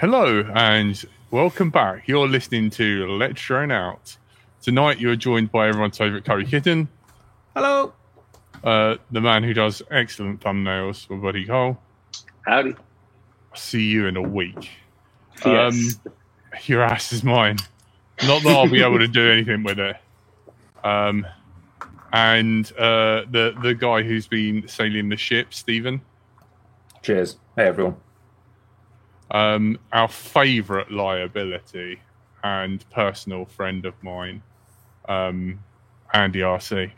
Hello, and welcome back. You're listening to Let's Drone Out. Tonight, you're joined by everyone's favourite curry kitten, Hello. uh, the man who does excellent thumbnails for Buddy Cole. Howdy. See you in a week. Yes. Um, your ass is mine. Not that I'll be able to do anything with it. Um, and uh, the the guy who's been sailing the ship, Stephen, Cheers. Hey, everyone. Um, our favourite liability and personal friend of mine, um, Andy RC.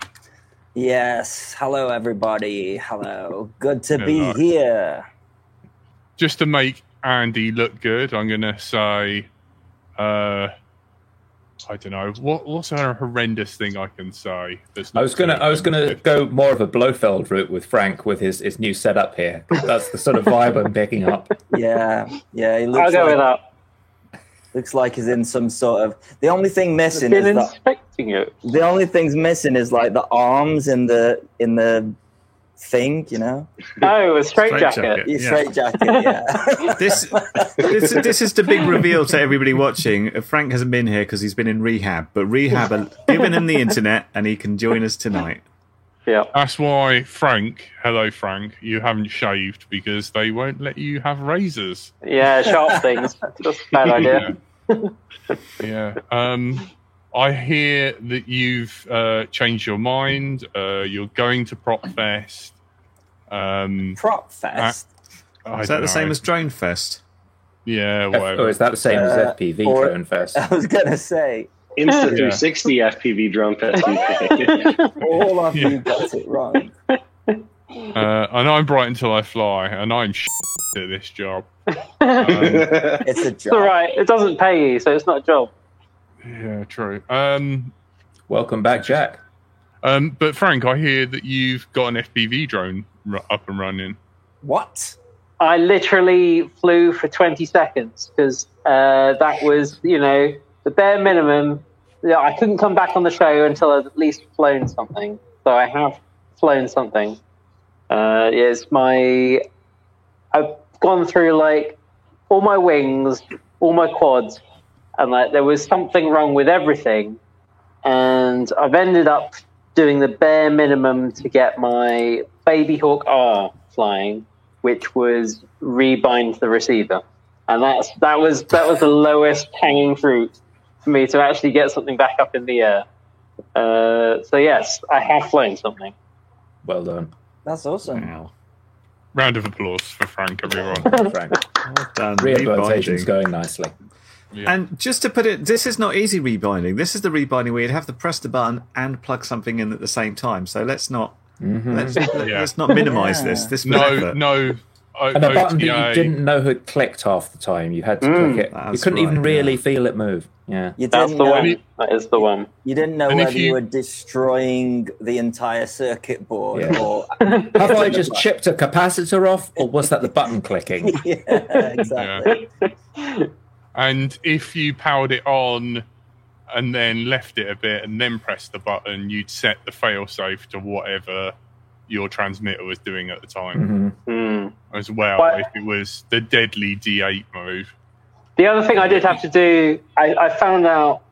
Yes. Hello, everybody. Hello. Good to be here. Just to make Andy look good, I'm gonna say, uh, I don't know what what's a horrendous thing I can say. That's I was gonna, I was gonna offensive? go more of a Blofeld route with Frank with his, his new setup here. That's the sort of vibe I'm picking up. Yeah. Yeah. He I'll looks go like, with that. looks like he's in some sort of. The only thing missing Been is the, inspecting it. the only thing's missing is like the arms in the in the thing. You know, Oh, a straight, Straight jacket. jacket. Yeah. straight jacket. Yeah. This, this this is the big reveal to everybody watching. Uh, Frank hasn't been here because he's been in rehab, but rehab are giving him the internet and he can join us tonight. Yeah. That's why Frank, hello Frank, you haven't shaved because they won't let you have razors. Yeah, sharp things. That's a bad idea. yeah. Um, I hear that you've uh, changed your mind. Uh, you're going to Prop Fest. Um, Prop fest. I Is that don't the same as Drone Fest? Yeah, F- whatever. or is that the same Uh, as FPV or- Drone Fest? I was gonna say, Insta Yeah. 360 FPV drone fest all of Yeah. you got it wrong. Uh, and I'm bright until I fly, and I'm at this job. Um, It's a job. It's all job. right. It doesn't pay you, so it's not a job. Yeah, true. Um, Welcome back, Jack. um, but Frank, I hear that you've got an FPV drone r- up and running. What? I literally flew for 20 seconds because uh, that was, you know, the bare minimum. Yeah, I couldn't come back on the show until I'd at least flown something. So I have flown something. Uh, it's my. I've gone through like all my wings, all my quads, and like there was something wrong with everything. And I've ended up doing the bare minimum to get my Baby Hawk R flying which was rebind the receiver, and that's that was that was the lowest hanging fruit for me to actually get something back up in the air. Uh, so yes, I have flown something. Well done, That's awesome. Wow. Round of applause for Frank, everyone. Frank. Well done. Rehabilitation's going nicely. Yeah. And just to put it, this is not easy rebinding. This is the rebinding where you'd have to press the button and plug something in at the same time. So let's not Mhm. let's, Yeah. let's not minimise Yeah. this. This no, effort. no. O- And a button that you didn't know had clicked half the time. You had to Mm. click it. You couldn't even really yeah. feel it move. Yeah. You That's didn't the know. one. That is the one. You didn't know And whether you... you- were destroying the entire circuit board Yeah. or. Have I just chipped a capacitor off, or was that the button clicking? yeah, exactly. And if you powered it on and then left it a bit and then pressed the button, you'd set the failsafe to whatever your transmitter was doing at the time Mhm. Hmm. as well. But- if it was the deadly D8 mode. The other thing I did have to do, I, I found out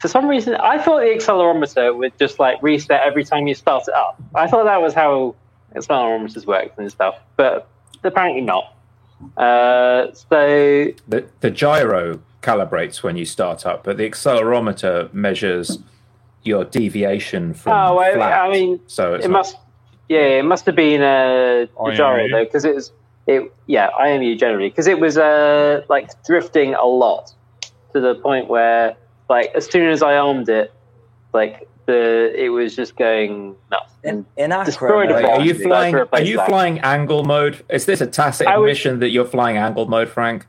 for some reason I thought the accelerometer would just like reset every time you start it up. I thought that was how accelerometers worked and stuff, but apparently not. Uh, so The, the gyro calibrates when you start up, but the accelerometer measures your deviation from Oh, I, flat. I mean, so it's it not- must. Yeah, it must have been a uh, gyro IMU. though, because it was. It yeah, IMU generally because it was uh like drifting a lot to the point where like as soon as I armed it, like the it was just going nuts. In, in Destroyed Akron, are you flying? Are you that. flying angle mode? Is this a tacit I would- admission that you're flying angle mode, Frank?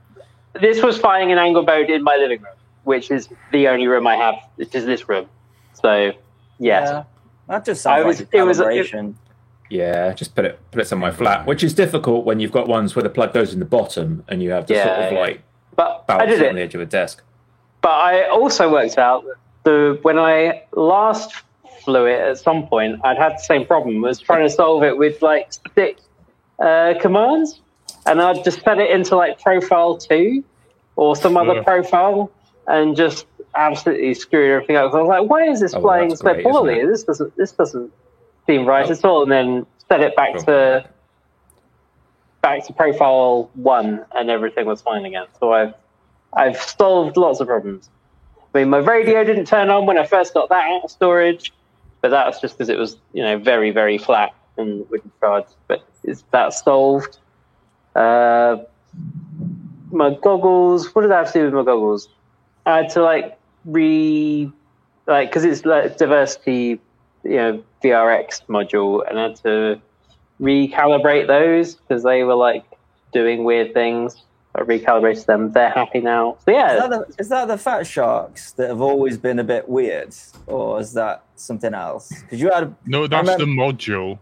This was flying an angle mode in my living room, which is the only room I have, which is this room. So yes, yeah, that just I sounds was- like a it was- it- calibration. Yeah, just put it put it somewhere flat, which is difficult when you've got ones where the plug goes in the bottom and you have to sort of yeah. like but I did it it. on the edge of a desk. But I also worked out the when I last flew it at some point, I'd had the same problem. Was trying to solve it with like stick uh, commands, and I'd just set it into like profile two or some other Yeah. profile, and just absolutely screwed everything up. I was like, why is this Oh, well, flying so great, poorly? This doesn't this doesn't seem right Oh. at all. And then set it back Cool. to back to profile one, and everything was fine again. So I've I've solved lots of problems. I mean, my radio didn't turn on when I first got that out of storage, but that was just because it was, you know, very, very flat and wouldn't charge. But is that solved? Uh, my goggles. What did I have to do with my goggles? I had to like re, like, because it's like diversity, you know, VRX module, and I had to recalibrate those because they were like doing weird things. I recalibrated them. They're happy now. So yeah, Is that, the, is that the fat sharks that have always been a bit weird, or is that something else? Because you had, a, No, that's remember- the module.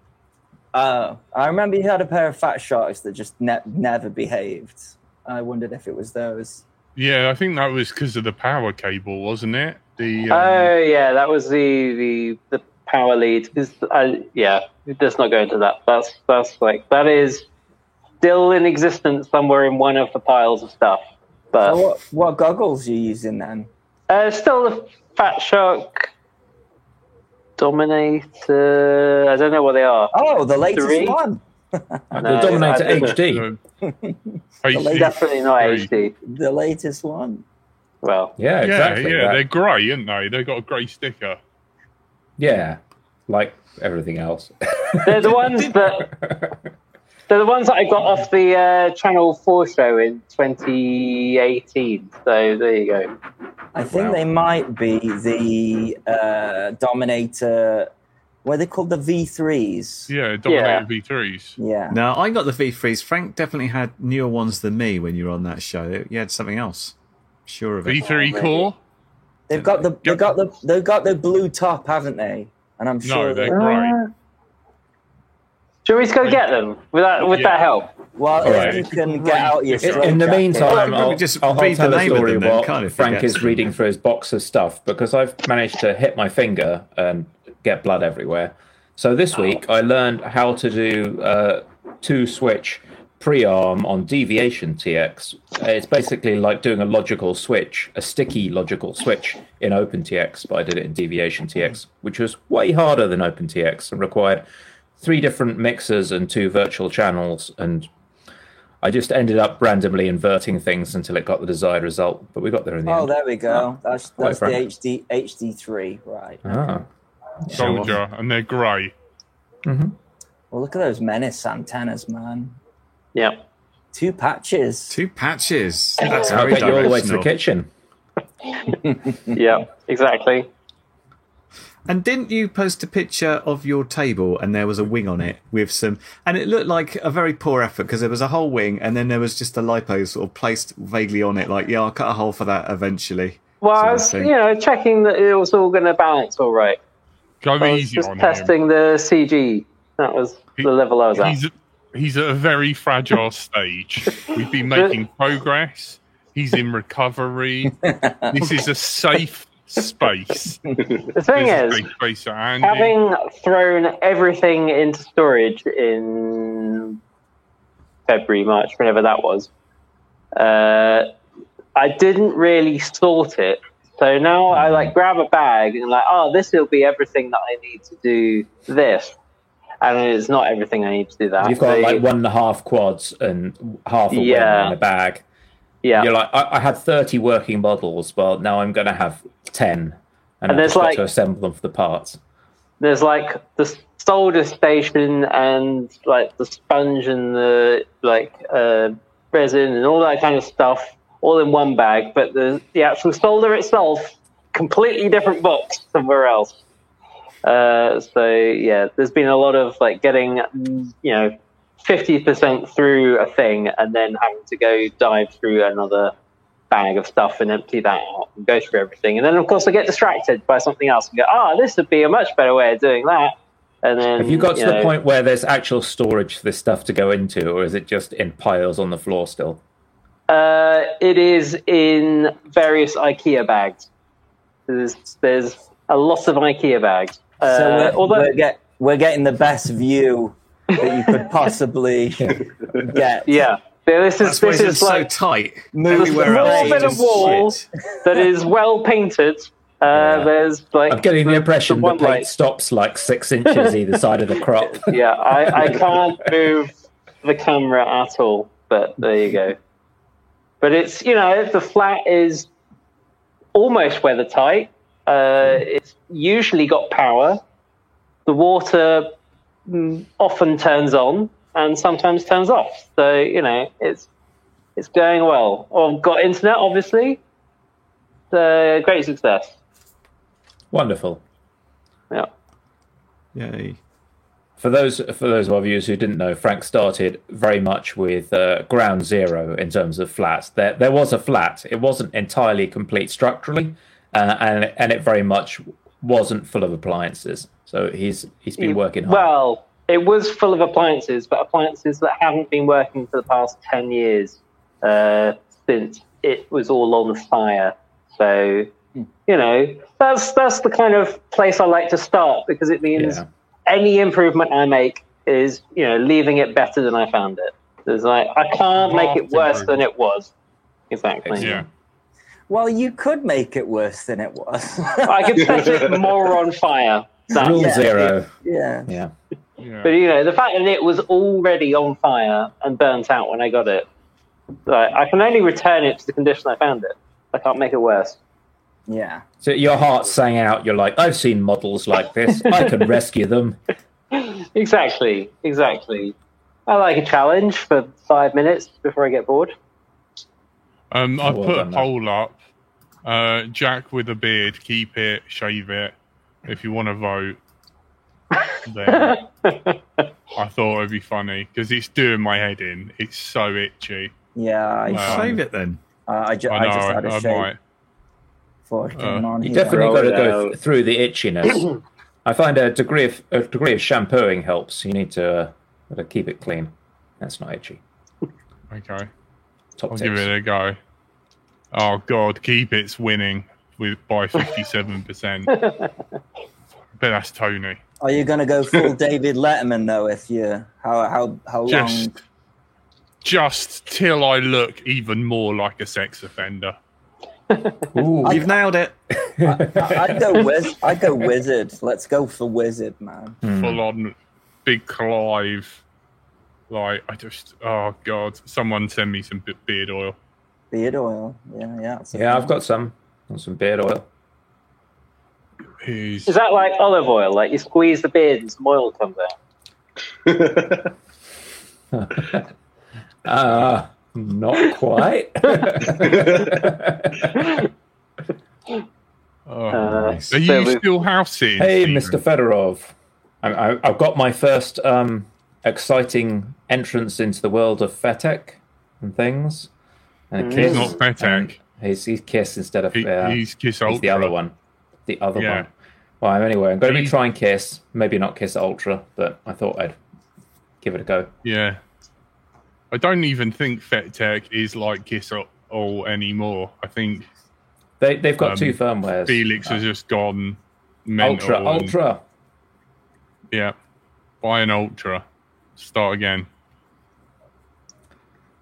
uh, I remember you had a pair of fat sharks that just ne- never behaved. I wondered if it was those. Yeah, I think that was because of the power cable, wasn't it? The um, Oh yeah, that was the the, the power lead. 'Cause I, yeah, let's not go into that. That's that's like that is still in existence somewhere in one of the piles of stuff. But So what, what goggles are you using then? uh, still the Fat Shark Dominator. I don't know what they are. Oh, the latest Three? one. the No, Dominator I- HD. HD. Definitely not Three. HD. The latest one. Well, Yeah, Yeah, exactly. yeah, that- they're grey, aren't they? They've got a grey sticker. yeah, like everything else. they're the ones that they're the ones that I got off the uh, Channel Four show in 2018. So there you go. I think Wow. they might be the uh, Dominator. What are they called? The V3s. Yeah, Dominator V3s. Yeah. No, I got the V3s. Frank definitely had newer ones than me when you were on that show. You had something else. Sure of it. V3 maybe. core? They've got the they've got the they've got the blue top, haven't they? And I'm sure. No, they, they're grey. Should we just go get them? With that, with Yeah. that help? well, All if right. you can get out your In, in the jacket. meantime, Well, I'll, just I'll read tell the a name of story them while can't you, if you Frank is reading through his box of stuff because I've managed to hit my finger and get blood everywhere. So this week I learned how to do uh, two switch pre-arm on Deviation TX. It's basically like doing a logical switch, a sticky logical switch in OpenTX, but I did it in Deviation TX, which was way harder than OpenTX and required three different mixers and two virtual channels and I just ended up randomly inverting things until it got the desired result, but we got there in the Oh, end. there we go. That's Quite that's the frank. HD HD3, right? Ah. Soldier, and they're grey. Hmm. Well, look at those menace antennas, man. Yeah. Two patches. Two patches. That's I'll get you all the way to the kitchen. Yeah. Exactly. And didn't you post a picture of your table and there was a wing on it with some, and it looked like a very poor effort because there was a whole wing and then there was just a lipo sort of placed vaguely on it, like yeah, I'll cut a hole for that eventually. Well, Sort I was, thing. you know, checking that it was all going to balance all right. Go I was easy just on him. testing the CG. That was He- the level I was at. He's he's at a very fragile stage. We've been making progress. He's in recovery. this is a safe space. The thing This is, a space having thrown everything into storage in February, March, whenever that was, uh, I didn't really sort it. So now I like grab a bag and like, oh, this will be everything that I need to do this, and it's not everything I need to do that. You've got So, like one and a half quads and half a wing Yeah. in a bag. yeah, You're like, I, I had 30 working models. Well, now I'm going to have 10. and, And there's like- to assemble them for the parts. there's like the solder station and like the sponge and the like uh, resin and all that kind of stuff all in one bag but the the actual solder itself completely different box somewhere else uh, so yeah there's been a lot of like getting you know 50% through a thing and then having to go dive through another bag of stuff and empty that out and go through everything. And then, of course, I get distracted by something else and go, oh, this would be a much better way of doing that. And then, Have you got to know, the point where there's actual storage for this stuff to go into, or is it just in piles on the floor still? Uh, it is in various IKEA bags. There's, there's a lot of IKEA bags. Uh, So we're, although, we're, get, we're getting the best view that you could possibly get. yeah. This is, That's this it's is so like tight. Move Everywhere small else, bit it's of wall. that is well painted. Uh, Yeah. There's like I'm getting the impression the one paint light. stops like six inches either side of the crop. yeah, I, I can't move the camera at all, but there you go. But it's, you know, the flat is almost weather tight. Uh, it's usually got power. The water mm, often turns on and sometimes turns off. So, you know, it's it's going well. I've got internet, obviously. So, great success. Wonderful. Yeah. Yay. For those for those of you who didn't know, Frank started very much with uh, ground zero in terms of flats. There there was a flat. It wasn't entirely complete structurally, uh, and and it very much wasn't full of appliances. So he's he's been working hard. Well, it was full of appliances, but appliances that haven't been working for the past 10 years uh, since it was all on fire. So, you know, that's that's the kind of place I like to start because it means Yeah. any improvement I make is, you know, leaving it better than I found it. It's like I can't make it worse than it was. Exactly. Yeah. Well, you could make it worse than it was. I could set it more on fire. That's Rule yeah. zero. yeah. Yeah. Yeah. But you know, the fact that it was already on fire and burnt out when I got it, like, I can only return it to the condition I found it. I can't make it worse. Yeah. So your heart sang out. You're like, I've seen models like this. I can rescue them. Exactly, exactly. I like a challenge for five minutes before I get bored. Um, I Well put done, a mate. poll up. Uh, Jack with a beard, keep it, shave it. If you want to vote, then I thought it'd be funny because it's doing my head in. It's so itchy. Yeah. I, Wow. can't- it then. uh, I, ju- I I just had a I shave might. before Uh, on You definitely got to go th- through the itchiness. I find a degree of a degree of shampooing helps. You need to, uh, gotta keep it clean. That's not itchy. Okay, Top I'll tips. give it a go. Oh God, keep it's winning with by fifty-seven percent. Bet that's Tony. Are you going to go full David Letterman though? If you how how how long? Just, just till I look even more like a sex offender. Ooh, You've nailed it. I, I'd go wiz. I'd go wizard. Let's go for wizard, man. Hmm. full on big Clive. Like I just, oh god, someone send me some beard oil. Beard oil. Yeah, yeah. yeah, thing. I've got some. Got some beard oil. Who's Is that like olive oil? Like you squeeze the beard and some oil comes out? Uh, not quite. oh. Uh, Are you we- still house sitting? hey, Stephen? Mr. Fedorov. I, I, I've got my first um, exciting entrance into the world of FETtec and things. And Mm. Kiss. He's not FETtec. He's, he's Kiss instead of. He, uh, he's Kiss He's the other one. The other Yeah. one. Well, anyway, I'm going to be trying Kiss. Maybe not Kiss Ultra, but I thought I'd give it a go. Yeah. I don't even think FETtec is like Kiss Ul- All anymore. I think They, they've got Um, two firmwares. Felix has just gone mental. Ultra, and- Ultra. Yeah. Buy an Ultra. Start again.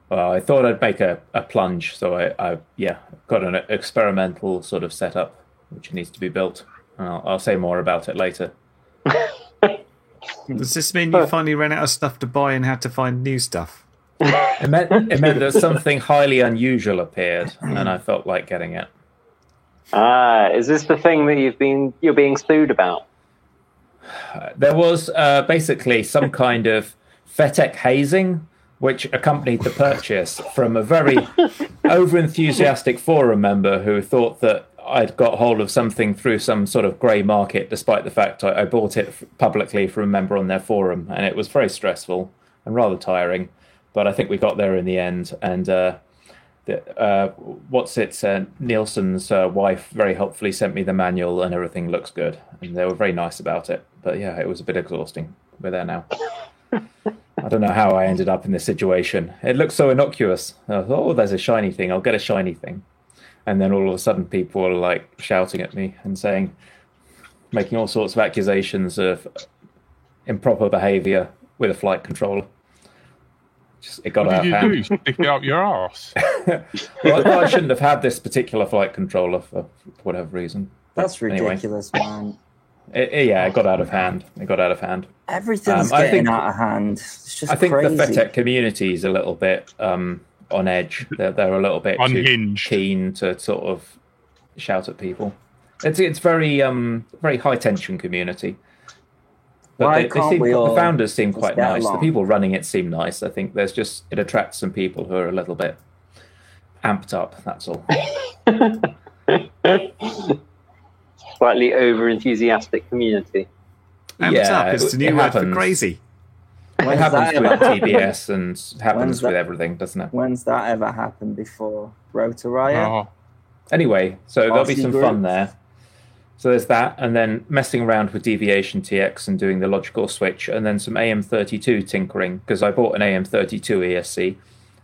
Well, I thought I'd make a, a plunge, so I, I yeah got an experimental sort of setup which needs to be built. I'll, I'll say more about it later. Does this mean you finally ran out of stuff to buy and had to find new stuff? It meant it meant that something highly unusual appeared, and I felt like getting it. Ah, is this the thing that you've been you're being sued about? There was uh, basically some kind of FETtec hazing, which accompanied the purchase from a very over-enthusiastic forum member who thought that I'd got hold of something through some sort of grey market, despite the fact I, I bought it publicly from a member on their forum, and it was very stressful and rather tiring. But I think we got there in the end, and uh, the, uh, what's it? Uh, Niessen's uh, wife very helpfully sent me the manual, and everything looks good, and they were very nice about it. But yeah, it was a bit exhausting. We're there now. I don't know how I ended up in this situation. It looked so innocuous. Thought, oh, there's a shiny thing. I'll get a shiny thing. And then all of a sudden, people are like shouting at me and saying, making all sorts of accusations of improper behavior with a flight controller. Just, it got What out did of you hand. do? Stick it up your ass? well, I shouldn't have had this particular flight controller for whatever reason. But That's anyway, ridiculous, man. it- it- yeah, it got out of hand. It got out of hand. Everything's Um, I think- out of hand. It's just I think crazy. the FETtec community is a little bit um, on edge. They're, they're a little bit too Unhinged. keen to sort of shout at people. It's it's very um very high tension community. But Why they, they can't seem, we the founders seem quite get nice. The people running it seem nice. I think there's just it attracts some people who are a little bit amped up. That's all. Slightly over enthusiastic community. Amped Yeah, up. It's it- the new it word for crazy. It When's happens with ever- TBS and happens When's with everything, doesn't it? When's that ever happened before? Rotor Riot? Oh, Anyway, so there'll be some group. fun there. So there's that, and then messing around with Deviation TX and doing the logical switch, and then some AM32 tinkering because I bought an AM32 ESC,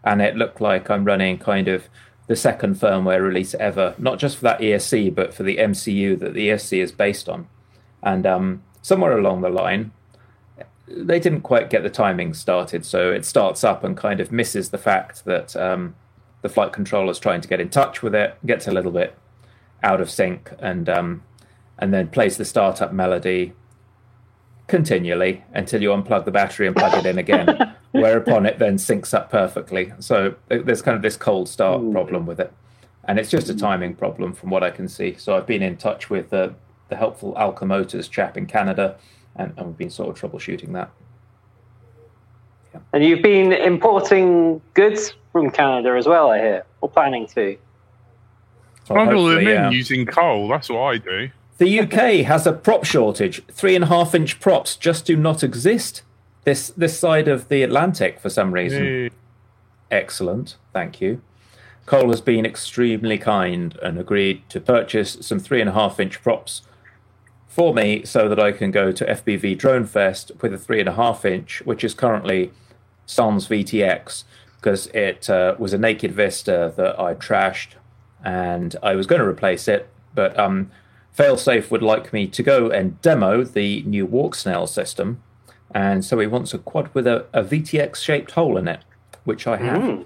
and it looked like I'm running kind of the second firmware release ever, not just for that ESC, but for the MCU that the ESC is based on. And um, somewhere along the line, they didn't quite get the timing started, so it starts up and kind of misses the fact that um, the flight controller's trying to get in touch with it, gets a little bit out of sync, and um, and then plays the startup melody continually until you unplug the battery and plug it in again. whereupon it then syncs up perfectly. So uh, there's kind of this cold start problem with it, and it's just a timing problem from what I can see. So I've been in touch with uh, the helpful Alka Motors chap in Canada, and, and we've been sort of troubleshooting that. And you've been importing goods from Canada as well, I hear, or planning to. So Bundle them hopefully, in uh, using Cole. That's what I do. The UK has a prop shortage. Three and a half inch props just do not exist this this side of the Atlantic for some reason. Yeah. Excellent, thank you. Cole has been extremely kind and agreed to purchase some three and a half inch props for me so that I can go to FPV Drone Fest with a three and a half inch, which is currently Sans VTX, because it uh, was a naked Vista that I trashed and I was going to replace it, but um, Failsafe would like me to go and demo the new Walksnail system, and so he wants a quad with a, a VTX shaped hole in it, which I have. Mm.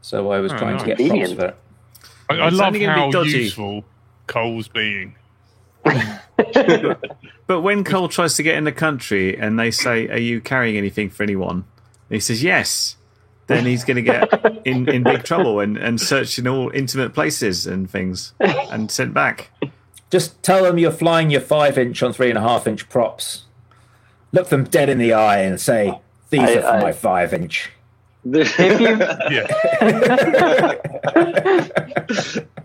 So I was Oh, trying to get props Convenient. for it. I, I It's love gonna be how dodgy. useful Cole's being. But when Cole tries to get in the country and they say, Are you carrying anything for anyone? And he says, Yes. Then he's going to get in, in big trouble and, and searched in all intimate places and things and sent back. Just tell them you're flying your five inch on three and a half inch props. Look them dead in the eye and say, These I- are for I- my five inch. If you Yeah.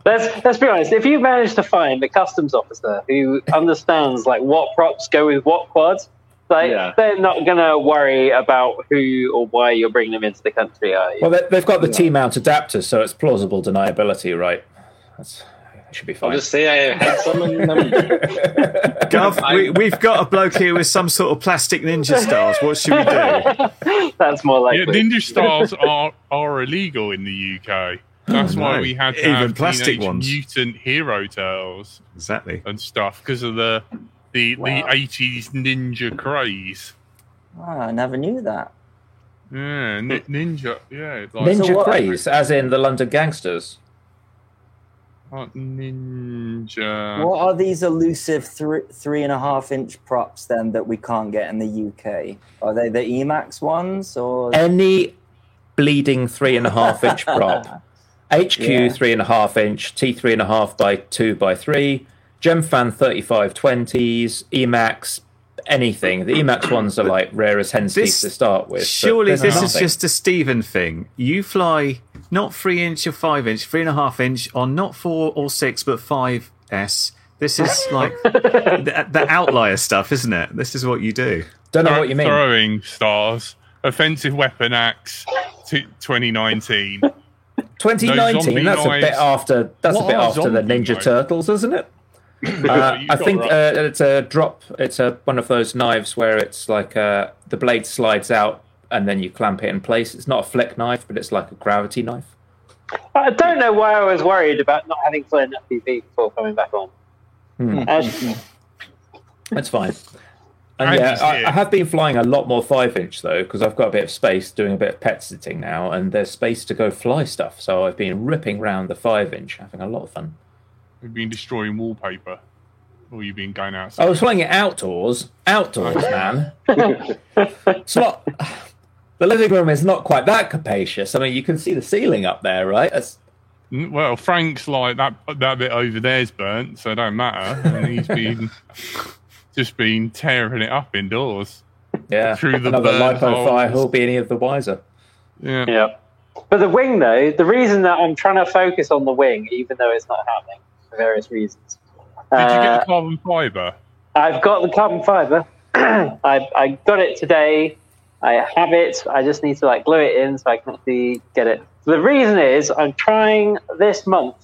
let's let's be honest, if you manage to find a customs officer who understands like what props go with what quads, like Yeah. they're not gonna worry about who or why you're bringing them into the country, are you? Well, they- they've got the T mount adapters, so it's plausible deniability, right? That's, it should be I'll fine. just say I had some in them. Gov, we, we've got a bloke here with some sort of plastic ninja stars. What should we do? That's more yeah, likely. ninja stars are are illegal in the UK. That's why no. we had to Even have plastic ones. mutant hero turtles Exactly. and stuff because of the the Wow. the eighties ninja craze. Ah, I never knew that. Yeah, ni- ninja. Yeah, like Ninja So what- craze, as in the London gangsters. Uh, ninja. What are these elusive three three and a half inch props then that we can't get in the UK? Are they the Emax ones or? Any bleeding three and a half inch prop HQ Yeah. three and a half inch, T three and a half by two by three, Gemfan thirty five twenties, Emax, anything. The Emax ones are like rare as hen's teeth to start with. Surely there's this is just a Stephen thing. You fly not three inch or five inch, three and a half inch on not four or six, but five S. This is like the, the outlier stuff, isn't it? This is what you do. Don't know what you mean. Throwing stars, offensive weapon axe, t- 2019. 2019. zombie that's a bit after. That's What a bit after the Ninja knives? Turtles, isn't it? Uh, I think uh, it's a drop. It's a one of those knives where it's like uh, the blade slides out and then you clamp it in place. It's not a flick knife, but it's like a gravity knife. I don't know why I was worried about not having flown FPV before coming back on. Hmm. Actually, That's fine. And I yeah, I. I have been flying a lot more five inch though, because I've got a bit of space doing a bit of pet sitting now, and there's space to go fly stuff. So I've been ripping around the five inch, having a lot of fun. We've been destroying wallpaper. Or you've been going outside. I was playing it outdoors, outdoors, man. it's not. The living room is not quite that capacious. I mean, you can see the ceiling up there, right? That's, mm, Well, Frank's like that. That bit over there's burnt, so it don't matter. And he's been just been tearing it up indoors. yeah, Through the another burnt lipo fire. holes. Who'll be any of the wiser? Yeah. yeah. But the wing, though, the reason that I'm trying to focus on the wing, even though it's not happening for various reasons. Did you uh, get the carbon fiber? I've got the carbon fiber. I, I got it today. I have it. I just need to like glue it in so I can actually get it. The reason is I'm trying this month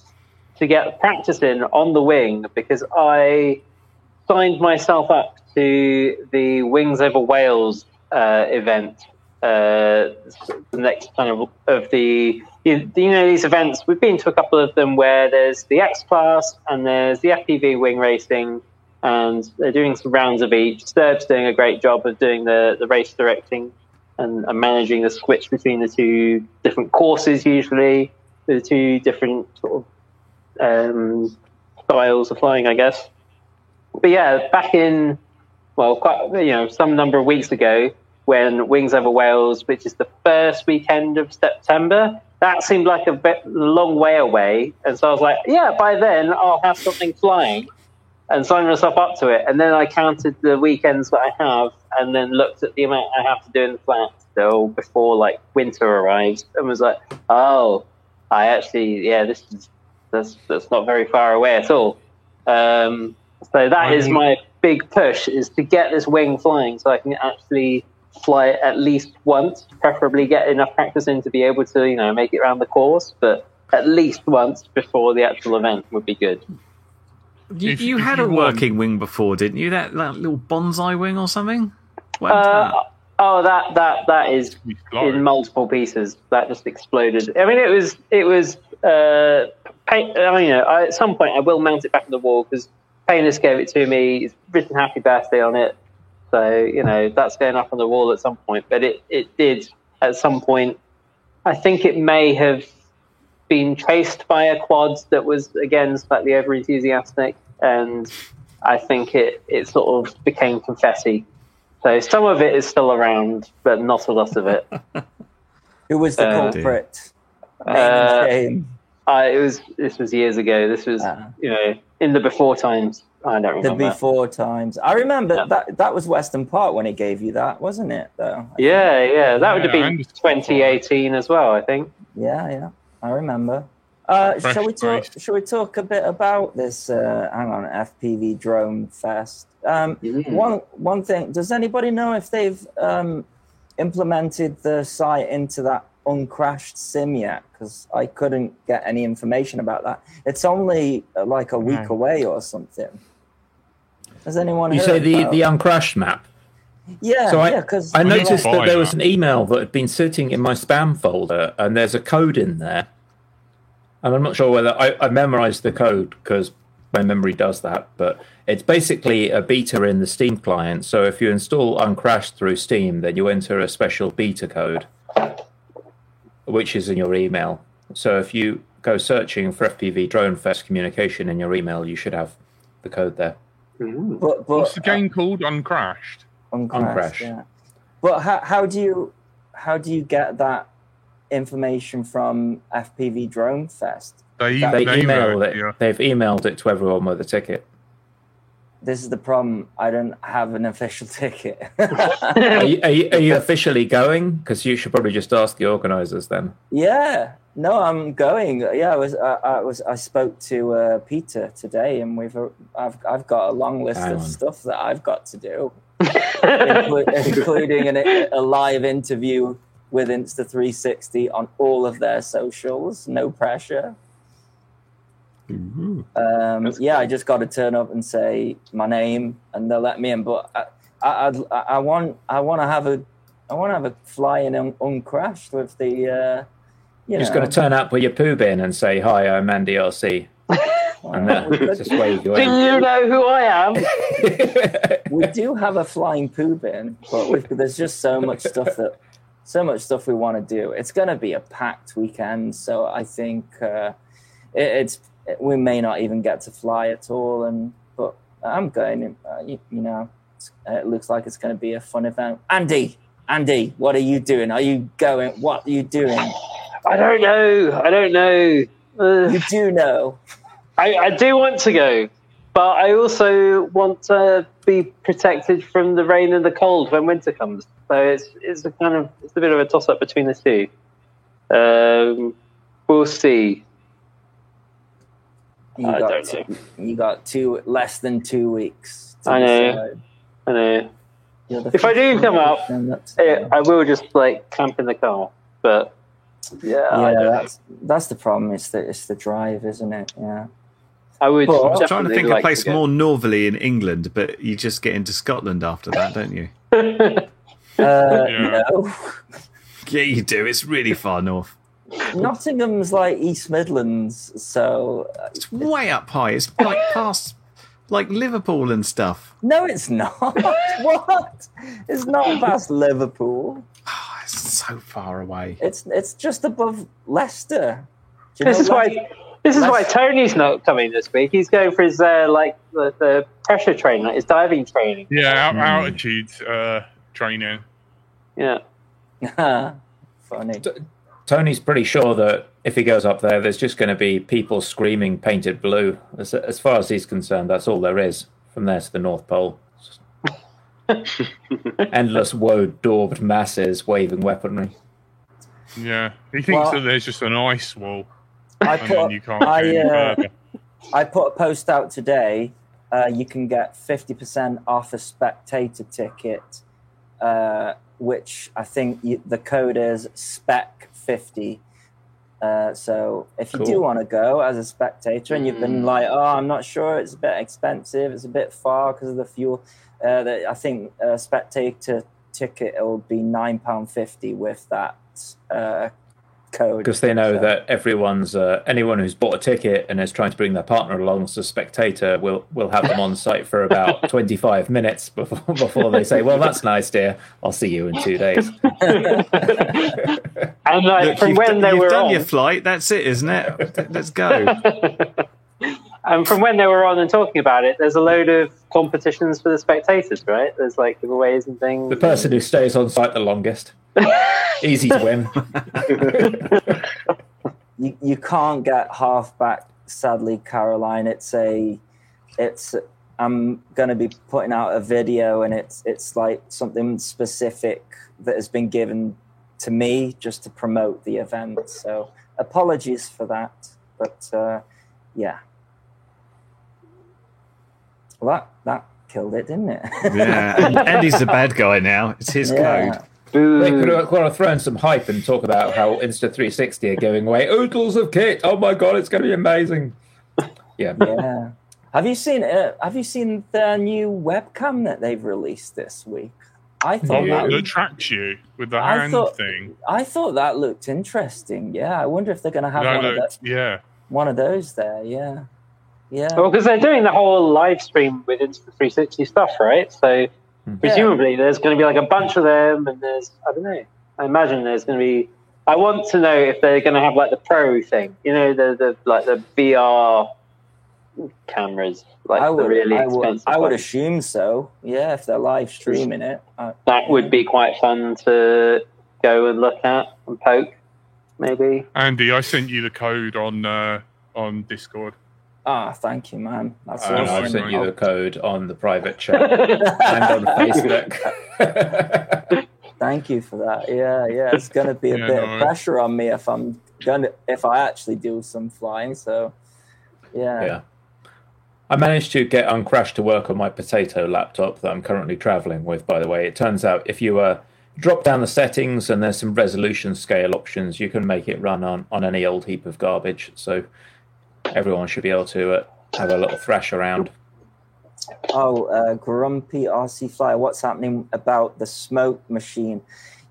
to get practice in on the wing because I signed myself up to the Wings Over Wales uh, event. Uh, the next kind of of the you, you know these events we've been to a couple of them where there's the X class and there's the FPV wing racing and they're doing some rounds of each. Sturb's doing a great job of doing the, the race directing and, and managing the switch between the two different courses, usually, the two different sort of um, styles of flying, I guess. But yeah, back in, well, quite, you know, some number of weeks ago, when Wings Over Wales, which is the first weekend of September, that seemed like a bit long way away. And so I was like, yeah, by then I'll have something flying and signed myself up to it. And then I counted the weekends that I have, and then looked at the amount I have to do in the flat still before like winter arrives, and was like, oh, I actually, yeah, this is that's that's not very far away at all. Um, so that is my big push: is to get this wing flying, so I can actually fly it at least once, preferably get enough practice in to be able to, you know, make it around the course, but. At least once before the actual event would be good. You, If- you had you a want- working wing before, didn't you? That, that little bonsai wing or something? Uh, that? oh, that that that is in multiple pieces. That just exploded. I mean, it was it was. Uh, paint, I mean, you know, I, at some point I will mount it back on the wall because Painless gave it to me. He's written "Happy Birthday" on it, so you know that's going up on the wall at some point. But it it did at some point. I think it may have been chased by a quad that was again slightly over enthusiastic, and I think it it sort of became confetti. So some of it is still around, but not a lot of it. Who was the Uh, culprit? Uh. It was this was years ago. This was Ah. you know in the before times. I don't remember. The remember. before times. I remember Yeah. that that was Western Park when it gave you that, wasn't it? Though. Yeah, yeah, that would have been 2018 as well. I think. Yeah, yeah. I remember. Uh, Fresh shall we talk? face. Shall we talk a bit about this? Uh, hang on, FPV Drone Fest. Um, Mm. One one thing. Does anybody know if they've um, implemented the site into that uncrashed sim yet? Because I couldn't get any information about that. It's only uh, like a week No. away or something. Has anyone? You heard say the about- the uncrashed map. yeah, So I- yeah, because I noticed that there was an email that had been sitting in my spam folder, and there's a code in there. And I'm not sure whether I, I memorized the code because my memory does that, but it's basically a beta in the Steam client. So if you install Uncrashed through Steam, then you enter a special beta code, which is in your email. So if you go searching for FPV Drone Fest communication in your email, you should have the code there. But, but What's the game uh, called? Uncrashed. Uncrashed. Uncrash. Yeah. But how, how do you how do you get that information from FPV Drone Fest. They, They They they emailed emailed it. you. They've emailed it to everyone with a ticket. This is the problem. I don't have an official ticket. Are you, are you, are you officially going? Because you should probably just ask the organisers then. yeah, no, I'm going. Yeah, I was. I, I was. I spoke to uh, Peter today, and we've. uh, I've. I've got a long list Hang of on. stuff that I've got to do, inclu- including an, a live interview with Insta360 on all of their socials. No pressure. Um, That's yeah, I just got to turn up and say my name, and they'll let me in. But I, I, I'd- I, I want, I want to have a, I want to have a flying un, uncrashed with the, uh, you You're just know, going to turn up with your poo bin and say, Hi, I'm Andy RC. And then just wave you Do in. you know who I am? we do have a flying poo bin, but we've, there's just so much stuff that, so much stuff we want to do. It's going to be a packed weekend, so I think uh, it's we may not even get to fly at all. And but I'm going. Uh, you, you know, it looks like it's going to be a fun event. Andy, Andy, what are you doing? Are you going? What are you doing? I don't know. I don't know. Uh, You do know. I, I do want to go, but I also want to be protected from the rain and the cold when winter comes. So it's it's a kind of it's a bit of a toss up between the two. Um, we'll see. You I got don't two, you got two less than two weeks. to I know. decide. I know. If I do first come out, person I, I will just like camp in the car, but yeah, I, yeah, don't know. that's that's the problem. It's the it's the drive, isn't it? Yeah. I would. Well, I was trying to definitely think of like a place more northerly in England, but you just get into Scotland after that, don't you? Uh, Yeah. No, Yeah, you do. It's really far north. Nottingham's like East Midlands, so uh, It's way up high. It's like past like Liverpool and stuff. no, it's not. what? It's not past Liverpool. Oh, it's so far away. It's it's just above Leicester. Do you This know is why. Leicester? This is why Tony's not coming this week. He's going for his uh, like the, the pressure training, like his diving training. Yeah, al- altitude uh, training. Yeah. Funny. Tony's pretty sure that if he goes up there, there's just going to be people screaming painted blue. As, as far as he's concerned, that's all there is from there to the North Pole. Endless woe daubed masses waving weaponry. Yeah, he thinks Well- that there's just an ice wall, I and then put you can't I, get uh. I put a post out today. Uh, you can get fifty percent off a spectator ticket, uh, which I think you, the code is spec fifty. Uh, so if you do want to go as a spectator and you've been like, oh, I'm not sure, it's a bit expensive, it's a bit far because of the fuel. Uh, that I think a spectator ticket will be nine pound fifty with that uh, code Because they know So- that everyone's uh, anyone who's bought a ticket and is trying to bring their partner along as a spectator will will have them on site for about 25 minutes before before they say, "Well, that's nice, dear. I'll see you in two days." And like Look, from when d- they you've were done on, your flight. That's it, isn't it? Let's go. And from when they were on and talking about it, there's a load of competitions for the spectators, right? There's like giveaways and things. The person who stays on site the longest, easy to win. you, you can't get half back, sadly caroline it's a it's i'm going to be putting out a video and it's it's like something specific that has been given to me just to promote the event so apologies for that but uh, yeah well that that killed it didn't it Yeah, and Andy's the bad guy now. It's his Yeah. code. They could have, could have thrown some hype and talk about how Insta 360 are going away. Oodles of kit. Oh my god, it's going to be amazing. Yeah. yeah have you seen uh, have you seen the new webcam that they've released this week i thought Oh, that that tracks you with the I hand thought- thing. I thought that looked interesting. Yeah, I wonder if they're going to have That one, of looked- tho- yeah, one of those there. Yeah, yeah. Well, because they're doing the whole live stream with Insta360 stuff, right? So presumably there's going to be like a bunch of them, and there's I don't know. I imagine there's going to be. I want to know if they're going to have like the pro thing, you know, the the like the VR cameras, like I the would, really I would. I would ones. assume so. Yeah, if they're live streaming it. Uh, that would be quite fun to go and look at and poke. maybe. Andy, I sent you the code on uh, on Discord. Ah, thank you, man. That's And awesome. I've sent you the code on the private chat and on Facebook. Thank you for that. Yeah, yeah. It's gonna be a Yeah, bit no of pressure on me if I'm gonna if I actually do some flying. So, yeah. yeah. I managed to get Uncrash to work on my potato laptop that I'm currently traveling with, by the way. It turns out if you uh, drop down the settings and there's some resolution scale options, you can make it run on, on any old heap of garbage. So everyone should be able to uh, have a little thrash around. Oh, uh, Grumpy RC Flyer, what's happening about the smoke machine?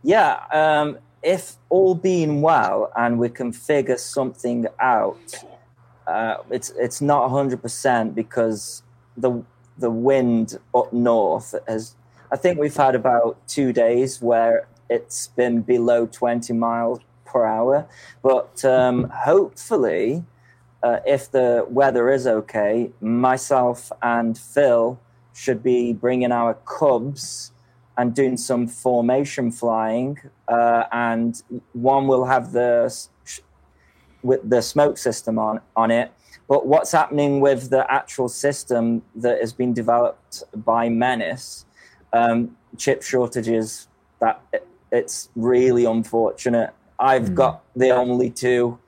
Yeah, um, if all being well and we can figure something out, uh, it's it's not hundred percent because the the wind up north has. I think we've had about two days where it's been below twenty miles per hour, but um, hopefully uh, if the weather is okay, myself and Phil should be bringing our cubs and doing some formation flying. Uh, and one will have the sh- with the smoke system on on it. But what's happening with the actual system that has been developed by Menace? Um, chip shortages. That it, it's really unfortunate. I've got the only two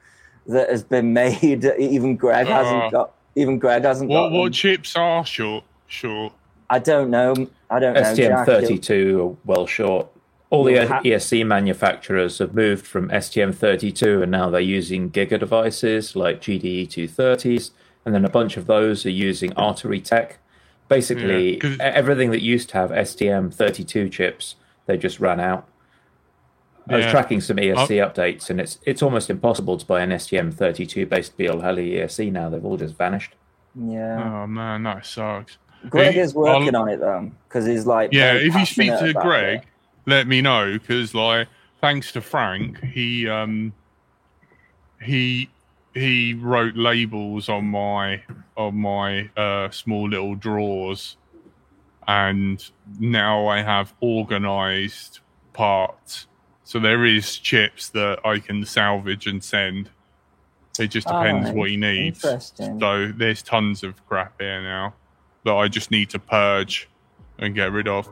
that has been made. Even Greg Oh. hasn't got. Even Greg hasn't What got. what them. chips are short? Short. I don't know. I don't know. STM32 are well short. All the ha- ESC manufacturers have moved from STM32 and now they're using Giga devices like GDE 230s, and then a bunch of those are using ArteryTek. Basically, Yeah, 'cause- everything that used to have STM32 chips, they just ran out. I was Yeah. tracking some ESC updates, and it's it's almost impossible to buy an STM32 based BLHeli ESC now. They've all just vanished. Yeah. Oh man, that sucks. Greg Hey, is working I'll- on it though, because he's like. Yeah, if you speak to Greg, it. let me know because like thanks to Frank, he um he he wrote labels on my on my uh small little drawers and now I have organized parts. So there is chips that I can salvage and send. It just depends oh, what he needs. interesting. So there's tons of crap here now that I just need to purge and get rid of.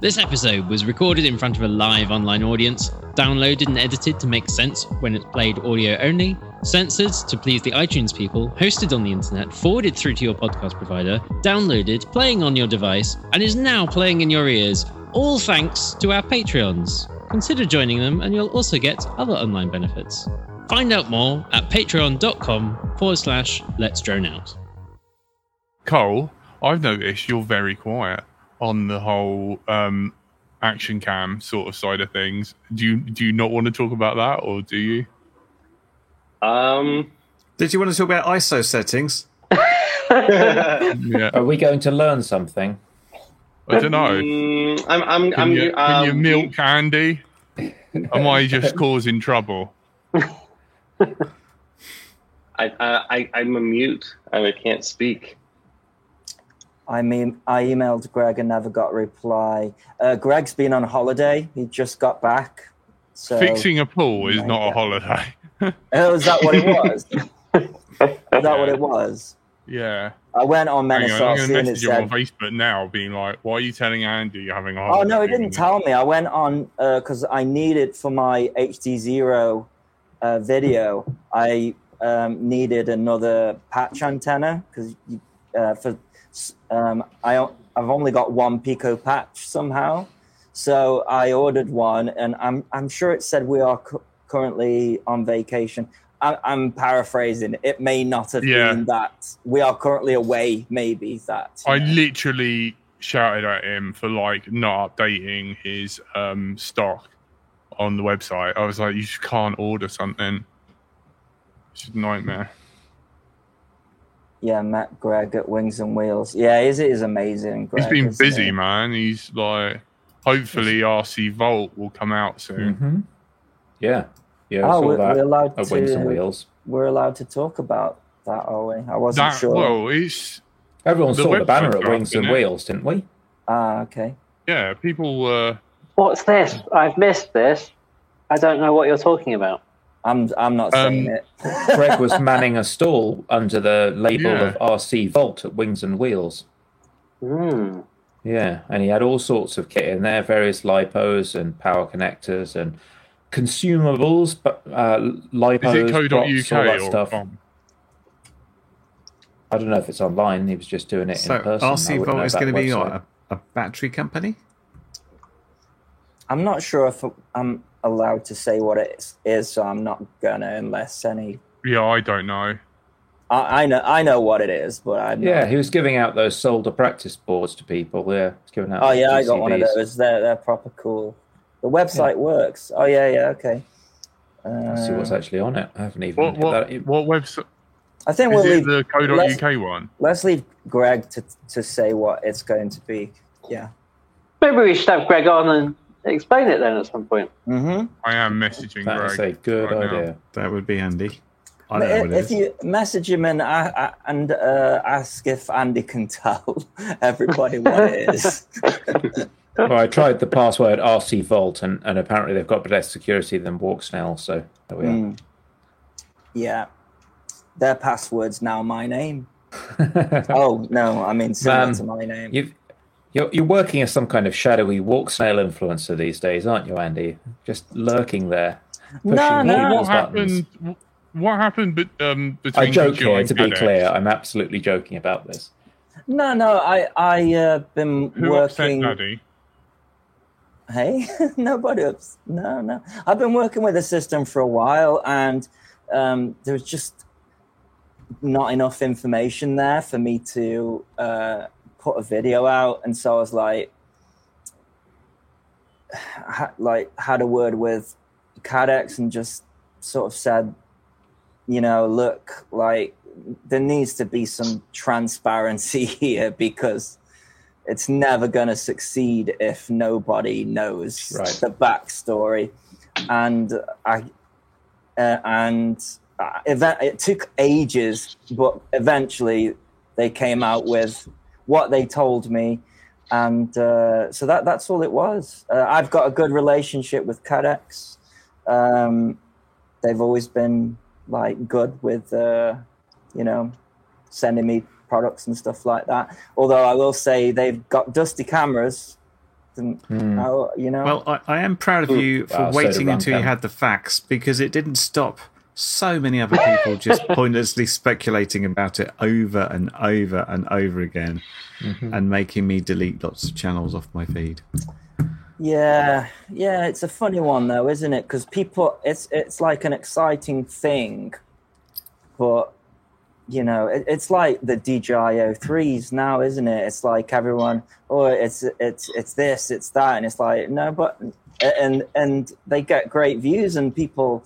This episode was recorded in front of a live online audience, downloaded and edited to make sense when it's played audio only, censored to please the iTunes people, hosted on the internet, forwarded through to your podcast provider, downloaded, playing on your device, and is now playing in your ears, all thanks to our Patreons. Consider joining them, and you'll also get other online benefits. Find out more at patreon.com forward slash let's drone out. Cole, I've noticed you're very quiet on the whole um, action cam sort of side of things. Do you do you not want to talk about that, or do you? Um, Did you want to talk about ISO settings? Yeah, Are we going to learn something? I don't know. mm, I'm, I'm, Can I'm, you, can you um, milk Andy? Am I just causing trouble? I, I, I'm a mute. I can't speak. I mean, I emailed Greg and never got a reply. Uh, Greg's been on holiday. He just got back. So, Fixing a pool is my not a holiday. Oh, is that what it was? is that what it was? Yeah. I went on Menace I'm going to and it message him on Facebook now, being like, "Why are you telling Andy you're having a "Oh no, he didn't tell me." I went on because I needed for my HD zero uh, video. I um, needed another patch antenna because uh, for um, I I've only got one Pico patch somehow, so I ordered one, and I'm I'm sure it said we are cu- currently on vacation. I, I'm paraphrasing. It may not have Yeah. been that we are currently away. Maybe that. I know. literally shouted at him for like not updating his um, stock on the website. I was like, "You just can't order something." It's just a nightmare. Yeah, Matt Greg at Wings and Wheels. Yeah, is it is amazing. Greg, He's been busy, he? man. He's like, hopefully, RC Vault will come out soon. hmm Yeah. Yeah, Oh, we're, we're allowed Of Wings and to. Wheels. We're allowed to talk about that, are we? I wasn't That sure. well, it's Everyone The saw the banner at Wings and it? Wheels, didn't we? Ah, okay. yeah. People uh, What's this? I've missed this. I don't know what you're talking about. I'm I'm not saying Um, it. Greg was manning a stall under the label Yeah. of RC Vault at Wings and Wheels. Hmm. Yeah, and he had all sorts of kit in there, various lipos and power connectors and consumables, but uh, lipos, Is it props, all that or stuff. com? I don't know if it's online. He was just doing it So in person. RC wouldn't Vault is going to be what, a, a battery company. I'm not sure if I'm allowed to say what it is, is so I'm not gonna unless any. Yeah, I don't know. I, I know I know what it is, but I'm Yeah, he was giving out those solder practice boards to people. Yeah, he's giving out. Oh those yeah, I got one of those. They're they're proper cool. The website works. Oh yeah, yeah, okay. Let's see what's Uh, actually on it. I haven't even. What hit what that- what website? I think Is we'll it leave. the co.uk one? Let's leave Greg to to say what it's going to be. Yeah. Maybe we should have Greg on and explain it then at some point. Mm-hmm. I am messaging That is Greg. a good right now. idea. That would be handy. I don't know what it If is. you message him and uh, uh, and uh, ask if Andy can tell everybody what it is. Well, I tried the password RC Vault, and, and apparently they've got better security than Walksnail. So there we are. Mm. Yeah. Their password's now my name. Oh no, I mean similar Man, to my name. You've, you're, you're working as some kind of shadowy Walksnail influencer these days, aren't you, Andy? Just lurking there. No, pushing no. What, people's buttons. happened? What happened? But um, between I joke Joe here, to be Caddx? clear. I'm absolutely joking about this. No, no, I I uh, been Who upset working. Daddy? Hey, nobody. Ups- no, no. I've been working with the system for a while, and um, there's just not enough information there for me to uh, put a video out, and so I was like, ha- like had a word with Caddx and just sort of said, you know, look, like there needs to be some transparency here because it's never going to succeed if nobody knows Right. the backstory. And I, uh, and uh, event, it took ages, but eventually they came out with what they told me. And uh, so that that's all it was. Uh, I've got a good relationship with Caddx. Um, they've always been like good with, uh, you know, sending me products and stuff like that. Although I will say they've got dusty cameras. And, how- you know, Well, I, I am proud of you for Well, so waiting until you had the facts because it didn't stop so many other people just pointlessly speculating about it over and over and over again Mm-hmm. and making me delete lots of channels off my feed. Yeah, yeah, it's a funny one though, isn't it? Because people, it's it's like an exciting thing, but you know, it, it's like the DJI threes now, isn't it? It's like everyone, oh, it's it's it's this, it's that, and it's like no, but and and they get great views and people.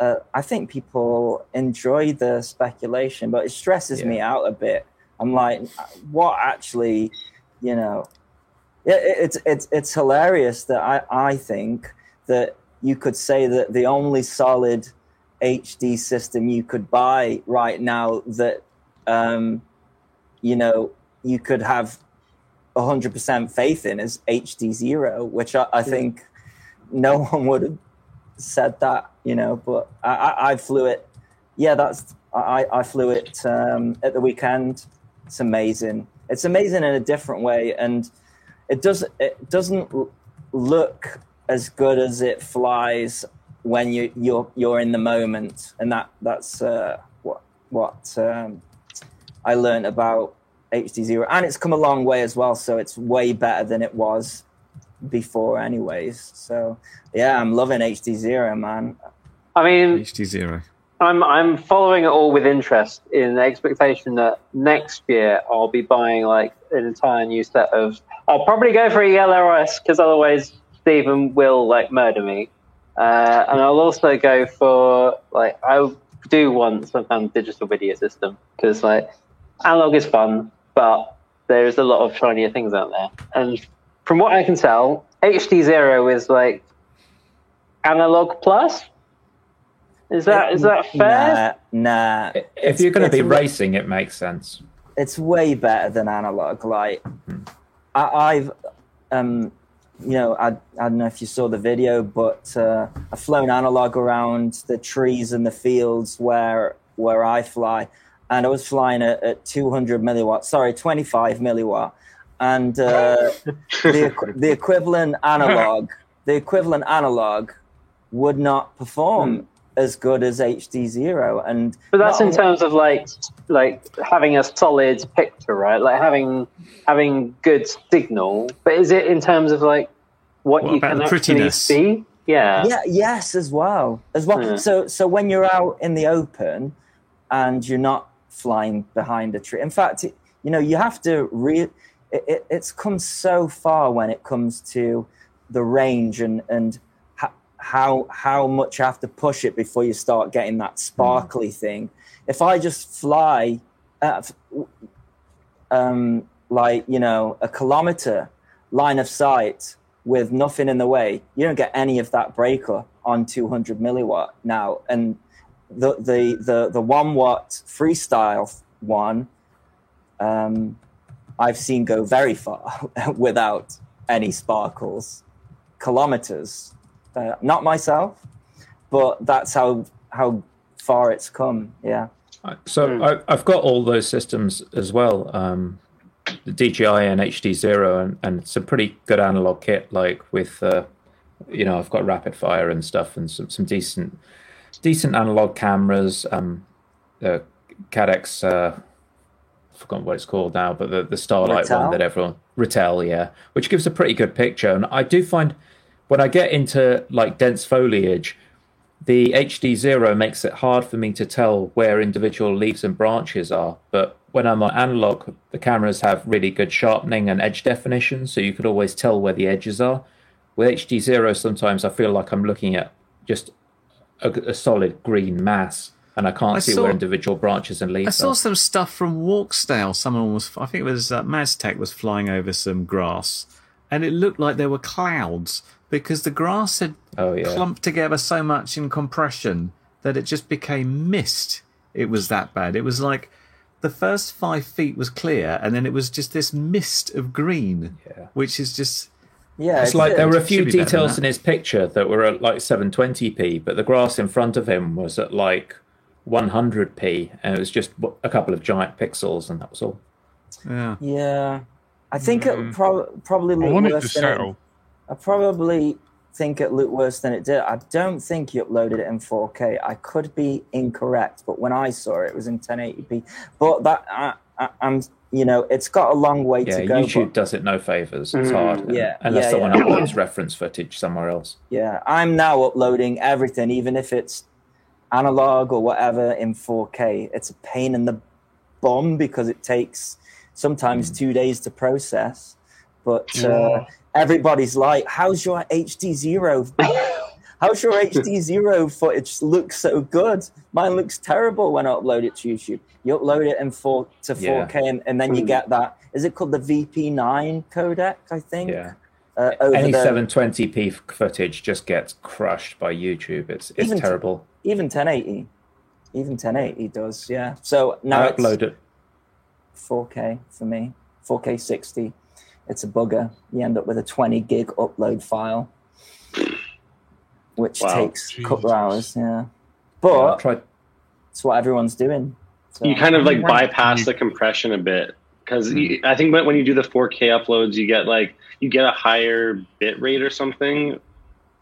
Uh, I think people enjoy the speculation, but it stresses me out a bit. I'm like, what actually, you know, yeah, it- it's it's it's hilarious that I I think that you could say that the only solid HD system you could buy right now that um, you know you could have hundred percent faith in is HD zero, which I, I think no one would have said that, you know. But I, I, I flew it. Yeah, that's I I flew it um, at the weekend. It's amazing. It's amazing in a different way, and it does it doesn't look as good as it flies when you you're you're in the moment, and that that's uh, what what um, I learned about HD zero, and it's come a long way as well. So it's way better than it was before, anyways. So yeah, I'm loving HD zero, man. I mean, HD zero. I'm I'm following it all with interest in the expectation that next year I'll be buying like an entire new set of. I'll probably go for a ELRS because otherwise Stephen will like murder me, uh, and I'll also go for like I do want some kind of digital video system because like analog is fun, but there's a lot of shinier things out there, and from what I can tell, HD zero is like analog plus. Is that is that fair? Nah, nah. If It's- you're going to be it's racing, it makes sense. it's way better than analog. Like I, I've um you know, I, I don't know if you saw the video, but uh, I've flown analog around the trees and the fields where where I fly, and I was flying at, at 200 milliwatt, sorry, 25 milliwatt, and uh, the the equivalent analog, the equivalent analog, would not perform as good as HD zero, and But that's in terms of like like having a solid picture, right? Like having having good signal. But is it in terms of like what, What you can actually see? Yeah. yeah yes as well as well Yeah. so so when you're out in the open and you're not flying behind a tree in fact it, you know you have to re it, it, it's come so far when it comes to the range and and how how much you have to push it before you start getting that hmm. sparkly thing if i just fly uh, at, um like you know a kilometer line of sight with nothing in the way, you don't get any of that breaker on 200 milliwatt now. And the the the the one watt freestyle one, um, I've seen go very far without any sparkles, kilometers. Uh, not myself, but that's how how far it's come. Yeah. So I, I've got all those systems as well. Um, the DJI and HD Zero and, and some pretty good analog kit, like with, uh, you know, I've got rapid fire and stuff and some, some decent, decent analog cameras. Um, the Caddx, uh, I've forgotten what it's called now, but the, the Starlight one that everyone, Ratel, yeah, which gives a pretty good picture. And I do find when I get into like dense foliage, the HD zero makes it hard for me to tell where individual leaves and branches are. But when I'm on analog, the cameras have really good sharpening and edge definition, so you could always tell where the edges are. With HD zero, sometimes I feel like I'm looking at just a, a solid green mass, and I can't I see saw- where individual branches and leaves. Are. I saw are. some stuff from Walksnail. Someone was, I think it was uh, Maztec was flying over some grass, and it looked like there were clouds because the grass had Oh yeah, clumped together so much in compression that it just became mist. It was that bad. It was like the first five feet was clear, and then it was just this mist of green, Yeah. which is just Yeah. It's like there were a few be details in his picture that were at like 720p, but the grass in front of him was at like 100p, and it was just a couple of giant pixels, and that was all. yeah. Yeah. I think it Mm. pro- probably I looked want it to worse it, settle. I probably think it looked worse than it did. I don't think he uploaded it in 4K. I could be incorrect, but when I saw it, it was in 1080p. But that I, I, I'm, you know, it's got a long way Yeah, to go. YouTube but- does it no favors. It's Mm, hard, yeah, unless yeah, someone yeah. uploads reference footage somewhere else. yeah, I'm now uploading everything, even if it's analog or whatever, in 4K. It's a pain in the bum because it takes sometimes Hmm. two days to process. But uh, everybody's like, "How's your HD zero? How's your HD zero footage look so good? Mine looks terrible when I upload it to YouTube. You upload it in four to four K, and, and then you get that. Is it called the VP9 codec? I think. Yeah, Uh, over any the, 720p footage just gets crushed by YouTube. It's it's Even t- terrible. even 1080 even 1080 does yeah so now I it's upload it. 4k for me 4k 60 it's a bugger you end up with a 20 gig upload file which Wow. takes a couple of hours yeah I but tried. it's what everyone's doing so, you kind of like When- when bypass the compression a bit because I think when when you do the 4K uploads, you get like you get a higher bit rate or something.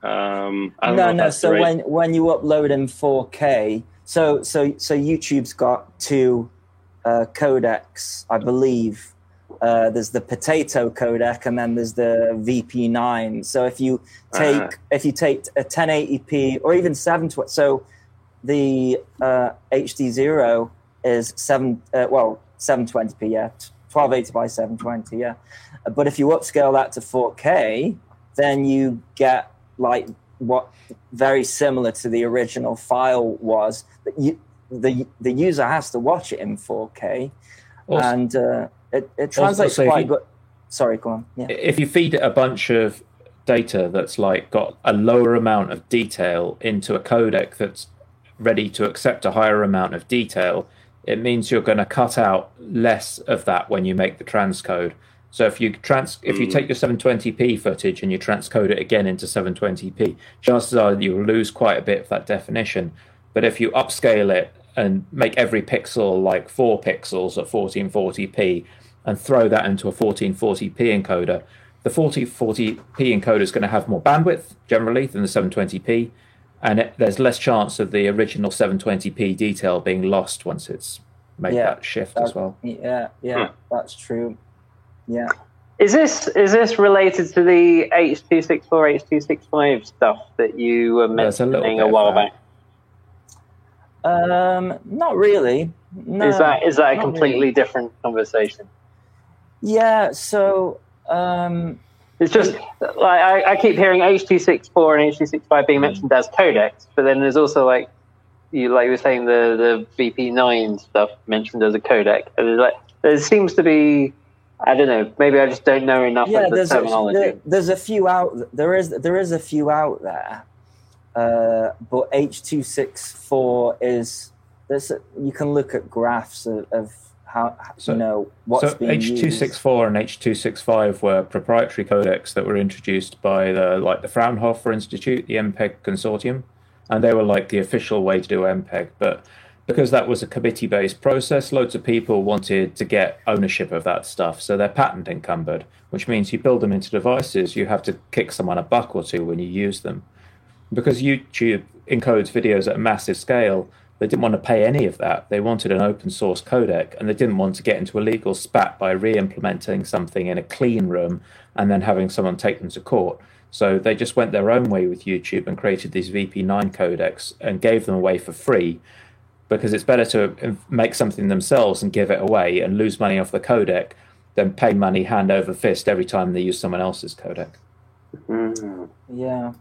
Um, I don't know no no so right. when when you upload in 4k so so so youtube's got two uh, codecs i believe uh, there's the potato codec and then there's the vp9 so if you take Ah. if you take a 1080p or even 720 so the uh, hd0 is 7 uh, well 720p yeah 1280 by 720 yeah. But if you upscale that to 4k then you get like what very similar to the original file was that you the the user has to watch it in 4k Also, and uh, it, it translates so if quite you- good sorry go on yeah if you feed it a bunch of data that's like got a lower amount of detail into a codec that's ready to accept a higher amount of detail, it means you're going to cut out less of that when you make the transcode. So if you trans, if you hmm. take your 720p footage and you transcode it again into 720p, chances are you'll lose quite a bit of that definition. But if you upscale it and make every pixel like four pixels at 1440p and throw that into a 1440p encoder, the 1440p encoder is going to have more bandwidth generally than the 720p, and it, there's less chance of the original 720p detail being lost once it's made Yeah, that shift as well. Yeah, yeah, that's true. Yeah. Is this is this related to the H two six four H two six five stuff that you were There's a mentioning a while back? Um, not really. No, is that is that a completely really. different conversation? Yeah. So, um, It's just like I, I keep hearing H two six four and H two six five being mentioned as codecs, but then there's also like you like you were saying the the VP nine stuff mentioned as a codec, and there's like there seems to be I don't know maybe I just don't know enough yeah, of the there's a, there, there's a few out. There is there is a few out there, uh, but H two six four is there's a, you can look at graphs of, of how So- you know what's so being. H264 and H265 were proprietary codecs that were introduced by the like the Fraunhofer Institute, the MPEG consortium, and they were like the official way to do MPEG. But because that was a committee-based process, loads of people wanted to get ownership of that stuff, so they're patent encumbered, which means you build them into devices, you have to kick someone a buck or two when you use them. Because YouTube encodes videos at a massive scale, they didn't want to pay any of that. They wanted an open source codec and they didn't want to get into a legal spat by re implementing something in a clean room and then having someone take them to court. So they just went their own way with YouTube and created these VP9 codecs and gave them away for free because it's better to make something themselves and give it away and lose money off the codec than pay money hand over fist every time they use someone else's codec. Mm. Yeah.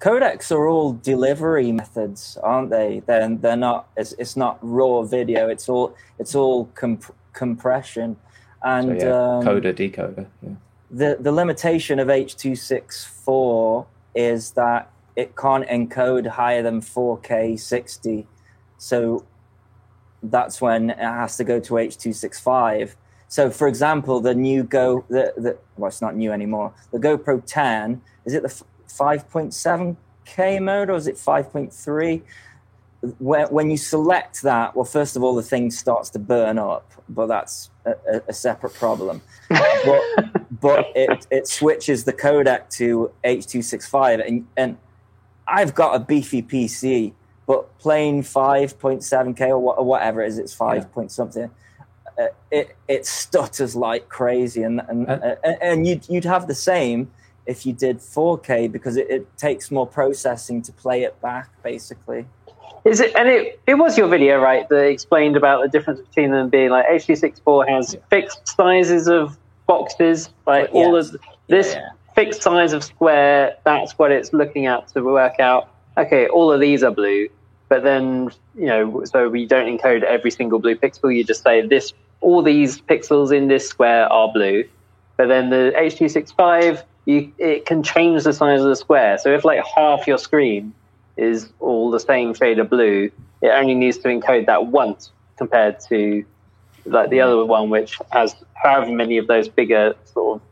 Codecs are all delivery methods, aren't they? They're, they're not. It's, it's not raw video. It's all it's all comp- compression, So and yeah, um, coder, decoder. Yeah. the the limitation of H two six four is that it can't encode higher than four K sixty, so that's when it has to go to H two six five. So, for example, the new Go, the, the well, it's not new anymore. The GoPro 10 is it the 5.7K mode or is it 5.3? When, when you select that, well, first of all, the thing starts to burn up, but that's a, a, separate problem. but but it, it switches the codec to H265, and, and I've got a beefy PC, but playing 5.7K or, or whatever it is, it's 5 point something. Uh, it it stutters like crazy, and and Uh, and, and you'd you'd have the same if you did 4K because it, it takes more processing to play it back, basically. Is it? And it, it was your video, right, that explained about the difference between them being like H264 has Yeah. fixed sizes of boxes, like all of this Yeah. fixed size of square. That's what it's looking at to work out. Okay, all of these are blue, but then you know, so we don't encode every single blue pixel. You just say this. All these pixels in this square are blue, but then the H265, you it can change the size of the square. So if like half your screen is all the same shade of blue, it only needs to encode that once compared to like the other one, which has however many of those bigger sort of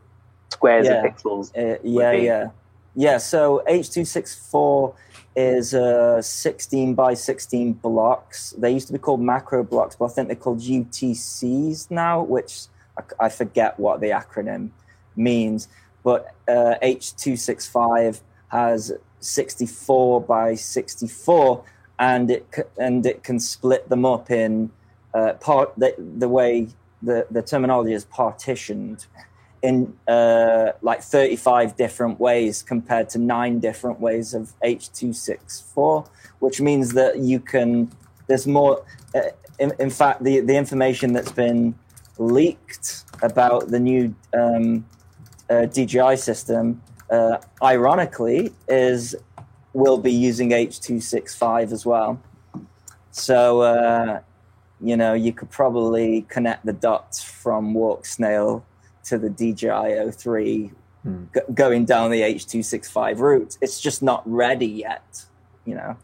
squares Yeah. of pixels. Uh, yeah, yeah, yeah. So H264 is uh, 16 by 16 blocks. They used to be called macro blocks, but I think they're called UTCs now, which I, I forget what the acronym means. But uh, H265 has 64 by 64, and it and it can split them up in uh, part. The, the way the, the terminology is partitioned in uh, like 35 different ways compared to nine different ways of H264, which means that you can, there's more, uh, in, in fact, the, the information that's been leaked about the new um, uh, DJI system, uh, ironically, is will be using H265 as well. So, uh, you know, you could probably connect the dots from Walksnail to the DJI O3 Hmm. g- going down the H265 route. It's just not ready yet. you know.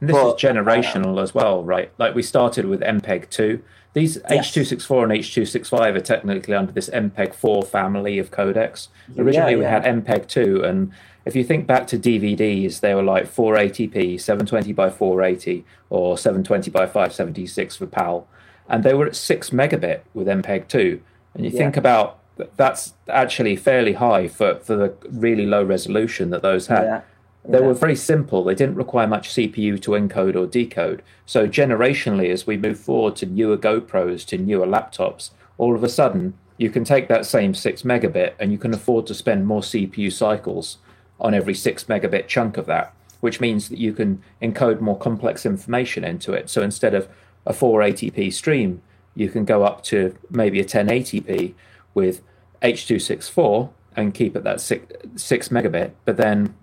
And this But, is generational as well, right? Like we started with MPEG 2. These Yes. H264 and H265 are technically under this MPEG 4 family of codecs. Originally, Yeah, we had MPEG 2, and if you think back to DVDs, they were like 480p, 720 by 480, or 720 by 576 for PAL, and they were at 6 megabit with MPEG 2. And you Yeah. think about that's actually fairly high for, for the really low resolution that those had. They Yeah. were very simple. They didn't require much CPU to encode or decode. So generationally, as we move forward to newer GoPros, to newer laptops, all of a sudden you can take that same six megabit and you can afford to spend more CPU cycles on every six megabit chunk of that, which means that you can encode more complex information into it. So instead of a 480p stream, you can go up to maybe a 1080p with H264 and keep it that six, six megabit, but then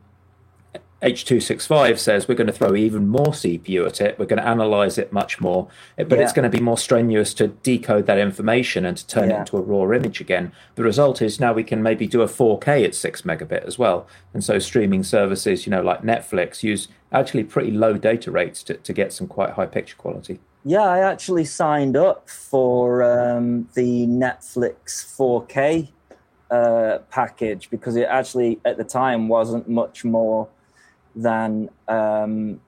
H265 says we're going to throw even more CPU at it. We're going to analyze it much more, but it's going to be more strenuous to decode that information and to turn it into a raw image again. The result is now we can maybe do a 4K at 6 megabit as well. And so streaming services, you know, like Netflix, use actually pretty low data rates to, to get some quite high picture quality. Yeah, I actually signed up for um, the Netflix 4K uh, package because it actually at the time wasn't much more than um,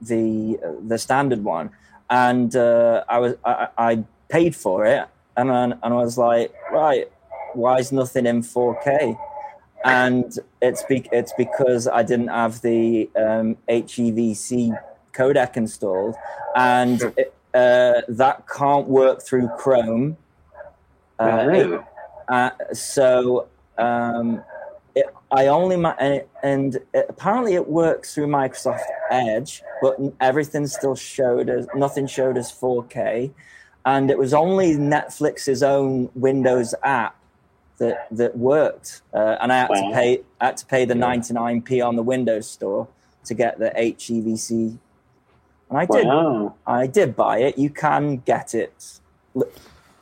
the the standard one, and uh, I was I, I paid for it, and I, and I was like, right, why is nothing in 4K? And it's be, it's because I didn't have the um, HEVC codec installed, and it, uh, that can't work through Chrome. Uh, Really? uh, so um, I only ma- and, it, and it, apparently it works through Microsoft Edge, but everything still showed as nothing showed as 4K, and it was only Netflix's own Windows app that that worked, uh, and I had Wow. to pay I had to pay the 99p on the Windows Store to get the HEVC, and I did Wow. I did buy it. You can get it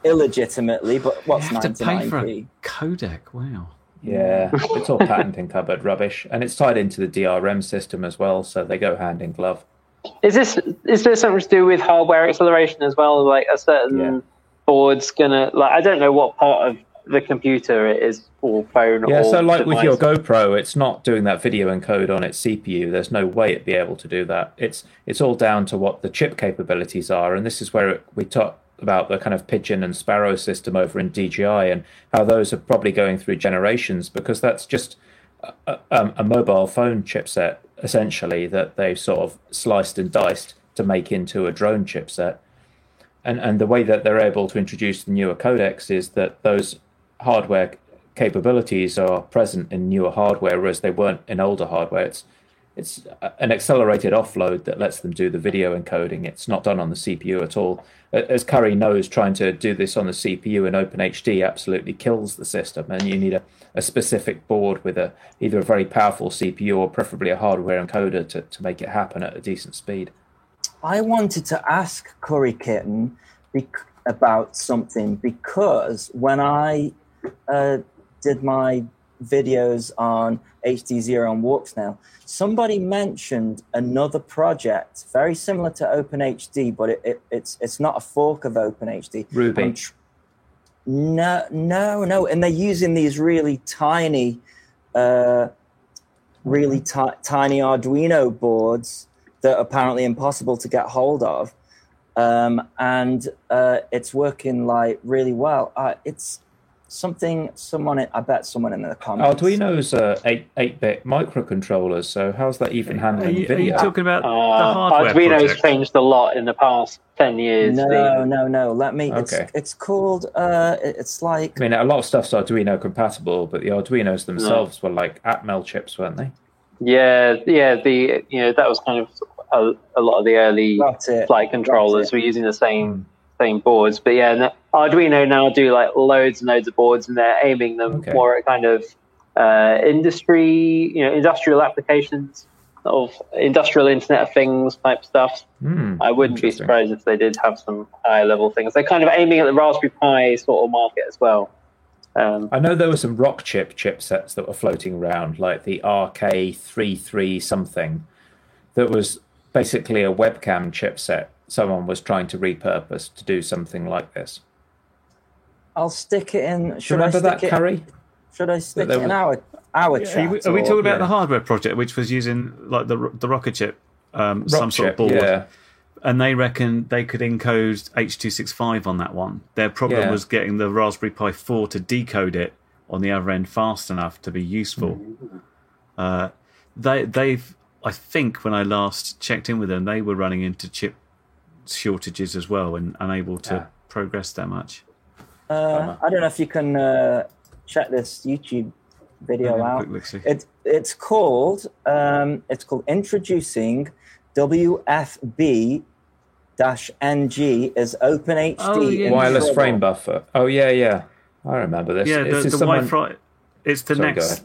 illegitimately, but what's you have to pay for a 99p? codec. Wow. Yeah, it's all patent encumbered rubbish, and it's tied into the DRM system as well, so they go hand in glove. Is this is there something to do with hardware acceleration as well? Like a certain Yeah. board's gonna like I don't know what part of the computer it is or phone Yeah, or so like with your. GoPro, it's not doing that video encode on its CPU. There's no way it'd be able to do that. It's it's all down to what the chip capabilities are, and this is where it, we talk about the kind of pigeon and sparrow system over in DJI and how those are probably going through generations because that's just a, a, um, a mobile phone chipset essentially that they've sort of sliced and diced to make into a drone chipset. And and the way that they're able to introduce the newer codecs is that those hardware capabilities are present in newer hardware, whereas they weren't in older hardware. It's it's an accelerated offload that lets them do the video encoding. It's not done on the CPU at all. As Curry knows, trying to do this on the CPU in OpenHD absolutely kills the system, and you need a, a specific board with a either a very powerful CPU or preferably a hardware encoder to, to make it happen at a decent speed. I wanted to ask Curry Kitten bec- about something because when I uh, did my videos on HD Zero and Walksnail. somebody mentioned another project very similar to OpenHD, but it, it, it's it's not a fork of OpenHD. Ruby. Tr- no, no, no, and they're using these really tiny, uh, really ti- tiny Arduino boards that are apparently impossible to get hold of, um, and uh, it's working like really well. Uh, it's something someone I bet someone in the comments. Arduino's uh, eight eight bit microcontrollers, so how's that even Are handling you, are you talking about the Uh, hardware Arduino's project? changed a lot in the past ten years. No, The- no, no. Let me. It's Okay. it's called. Uh, it's like I mean, a lot of stuff's Arduino compatible, but the Arduinos themselves were like Atmel chips, weren't they? Yeah, yeah. The you know that was kind of a, a lot of the early flight controllers were using the same same boards. But yeah, no, Arduino now do like loads and loads of boards, and they're aiming them Okay. more at kind of uh, industry, you know, industrial applications of industrial Internet of Things type stuff. Hmm, I wouldn't be surprised if they did have some higher level things. They're kind of aiming at the Raspberry Pi sort of market as well. Um, I know there were some rock chip chipsets that were floating around, like the RK33 something, that was basically a webcam chipset someone was trying to repurpose to do something like this. I'll stick it in. Do you Should I remember stick that, it? Carrie? Should I stick there it in was- our our Are chat? we, are we or- talking about yeah. the hardware project, which was using like the the rocket chip, um, some sort of board, Yeah. and they reckon they could encode H265 on that one. Their problem Yeah. was getting the Raspberry Pi 4 to decode it on the other end fast enough to be useful. Uh, they they've I think when I last checked in with them, they were running into chip shortages as well and unable to Yeah. progress that much. Uh, I don't know if you can uh, check this YouTube video Have a out. quick. It it's called um, it's called introducing WFB dash NG as OpenHD Oh, yeah. Wireless frame buffer. Oh yeah, yeah. I remember this. Yeah, Is the, this the someone- Wi-Fi. It's the Sorry, next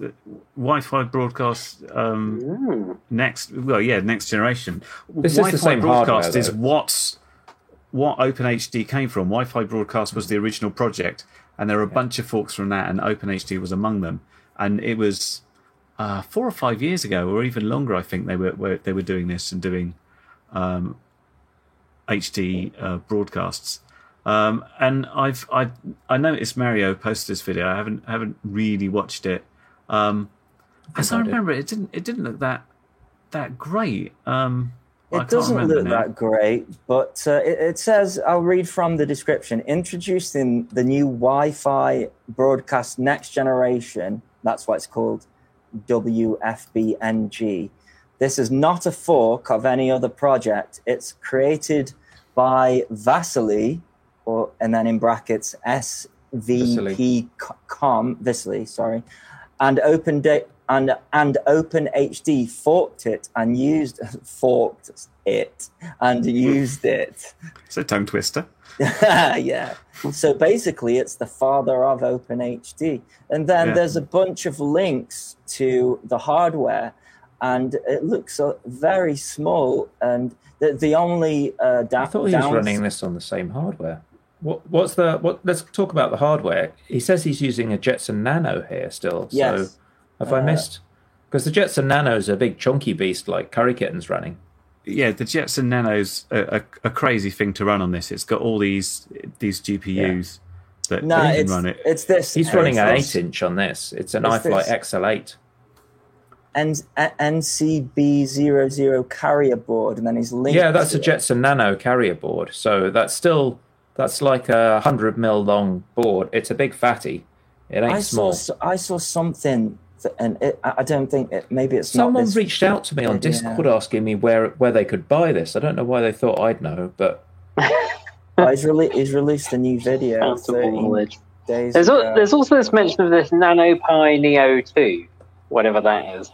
Wi-Fi broadcast. Um, next, well, yeah, next generation. This is the Wi-Fi same broadcast hardware, is what's what OpenHD came from. Wi-Fi broadcast was the original project, and there are a bunch of forks from that, and OpenHD was among them. And it was uh, four or five years ago, or even longer, I think they were, were they were doing this and doing um, HD uh, broadcasts. Um, and I've I I noticed Mario posted this video. I haven't haven't really watched it. Um, as I I did. remember, it didn't it didn't look that that great. Um, It doesn't look now. that great, but uh, it, it says, I'll read from the description introducing the new Wi Fi broadcast next generation. That's what it's called WFBNG. This is not a fork of any other project. It's created by Vasily, or and then in brackets svp.com sorry, and Open da- and and Open HD forked it and used forked it and used it. It's a tongue twister. yeah. So basically, it's the father of OpenHD, and then Yeah. there's a bunch of links to the hardware, and it looks uh, very small. And the the only uh, da- I thought he was running this on the same hardware. What, what's the what? Let's talk about the hardware. He says he's using a Jetson Nano here still. Yes. So have I Uh, missed? Because the Jetson Nano is a big chunky beast like Curry Kitten's running. Yeah, the Jetson Nano's a, a, a crazy thing to run on this. It's got all these these GPUs that No, that can it's run it. it's this. He's running an it's eight inch on this. It's an It's iFlight this. XL8. and NCB00 carrier board, and then he's linked. Yeah, that's to a it. Jetson Nano carrier board. So that's still that's like a hundred mil long board. It's a big fatty. It ain't I saw small. s- I saw something, that, and it, I I don't think it, maybe it's not. Someone this- reached out to me on Yeah. Discord asking me where where they could buy this. I don't know why they thought I'd know, but Oh, he's, rele- he's released a new video. Comfortable 13 knowledge. days There's, al- there's also this mention of this NanoPi Neo 2, whatever that is.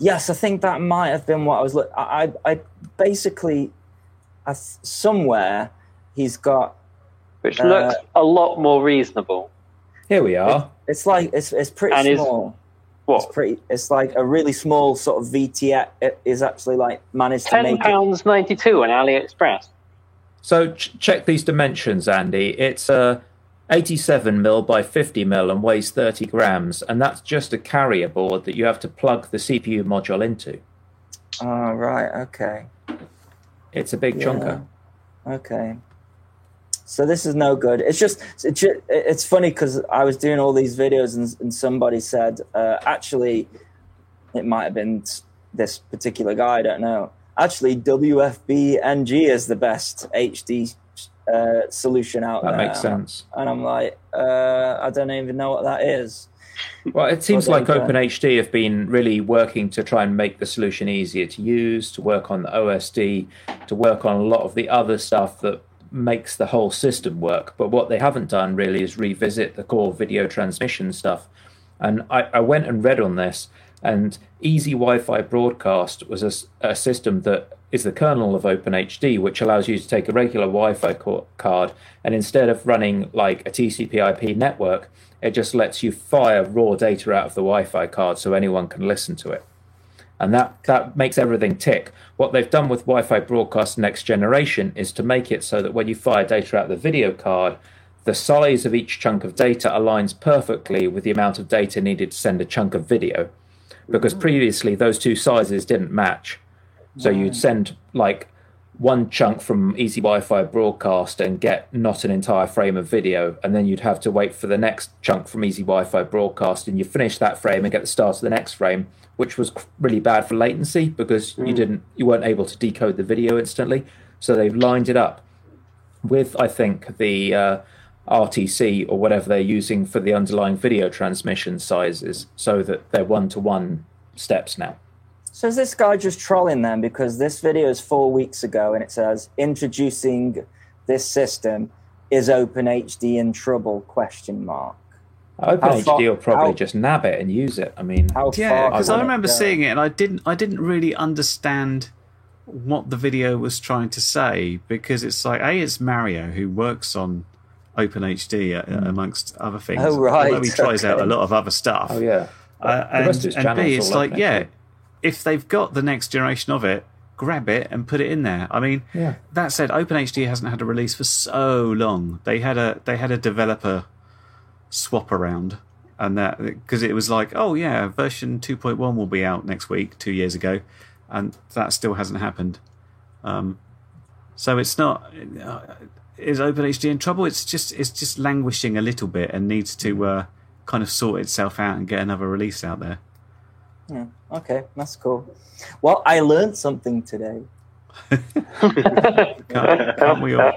Yes, I think that might have been what I was. Look, I, I, I basically, I, th- somewhere he's got. which Uh, looks a lot more reasonable. here we are. It's like it's it's pretty And is- small. It's pretty. It's like a really small sort of VTX. It is actually like managed to make it. pounds ninety two on AliExpress. So ch- check these dimensions, Andy. It's uh, 87 mil by 50 mil and weighs 30 grams, and that's just a carrier board that you have to plug the CPU module into. Oh right. Okay. It's a big Yeah. chunker. Okay. So this is no good. It's just it's, ju- it's funny because I was doing all these videos and, and somebody said uh, actually it might have been this particular guy. I don't know. Actually, WFB NG is the best HD uh, solution out there. That there. makes sense. And I'm like, uh, I don't even know what that is. Well, it seems like there you go. OpenHD have been really working to try and make the solution easier to use, to work on the OSD, to work on a lot of the other stuff that makes the whole system work. But what they haven't done really is revisit the core video transmission stuff. And I, I went and read on this, and EZ Wi Fi Broadcast was a system that is the kernel of OpenHD, which allows you to take a regular Wi Fi card and instead of running like a TCP IP network, it just lets you fire raw data out of the Wi Fi card so anyone can listen to it. And that, that makes everything tick. What they've done with Wi Fi Broadcast Next Generation is to make it so that when you fire data out the video card, the size of each chunk of data aligns perfectly with the amount of data needed to send a chunk of video. Because mm-hmm. previously those two sizes didn't match. So you'd send like one chunk from EZ Wi-Fi broadcast and get not an entire frame of video, and then you'd have to wait for the next chunk from EZ Wi-Fi broadcast, and you finish that frame and get the start of the next frame, which was really bad for latency because you didn't, you weren't able to decode the video instantly. So they've lined it up with, I think, the uh, RTC or whatever they're using for the underlying video transmission sizes, so that they're one-to-one steps now. So is this guy just trolling them because this video is four weeks ago and it says introducing this system is OpenHD in trouble? Question mark. How far- OpenHD will probably how- just nab it and use it. I mean, How Yeah, because can I it remember seeing it and I didn't I didn't really understand what the video was trying to say because it's like a it's Mario who works on OpenHD uh, amongst other things. Oh, right, Although he tries out a lot of other stuff. oh yeah. Uh, The rest of and, and B, it's like, yeah, OpenHD. if they've got the next generation of it, grab it and put it in there. I mean, Yeah. that said, OpenHD hasn't had a release for so long. They had a they had a developer swap around, and that because it was like, oh yeah, version two point one will be out next week, two years ago, and that still hasn't happened. Um, so it's not. Uh, is OpenHD in trouble? It's just it's just languishing a little bit and needs to uh, kind of sort itself out and get another release out there. Yeah, okay, that's cool. Well, I learned something today. Can't, can't we all?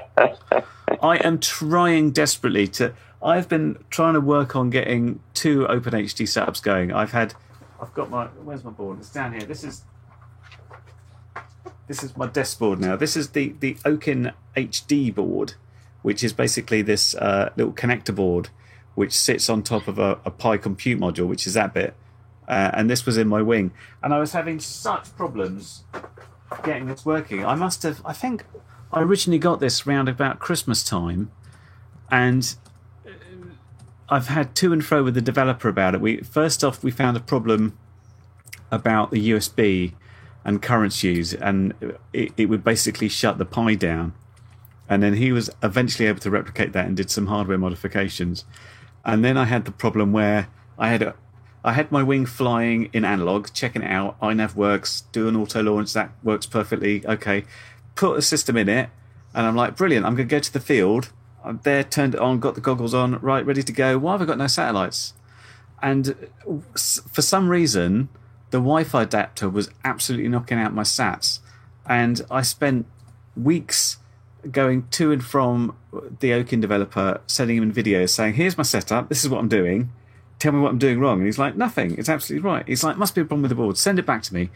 I am trying desperately to. I've been trying to work on getting two OpenHD setups going. I've had. I've got my. Where's my board? It's down here. This is. This is my desk board now. This is the the Ochin HD board, which is basically this uh, little connector board, which sits on top of a, a Pi Compute module, which is that bit. Uh, and this was in my wing, and I was having such problems getting this working. I must have. I think I originally got this round about Christmas time, and I've had to and fro with the developer about it. We first off we found a problem about the USB and current use, and it, it would basically shut the Pi down. And then he was eventually able to replicate that and did some hardware modifications. And then I had the problem where I had a, I had my wing flying in analog, checking it out. iNav works, do an auto launch, that works perfectly. Okay, put a system in it, and I'm like, brilliant. I'm going to go to the field. I'm there, turned it on, got the goggles on, right, ready to go. Why have I got no satellites? And for some reason, the Wi-Fi adapter was absolutely knocking out my sats, and I spent weeks going to and from the Ochin developer, sending him videos saying, "Here's my setup. This is what I'm doing. Tell me what I'm doing wrong." And he's like, "Nothing. It's absolutely right." He's like, "Must be a problem with the board. Send it back to me."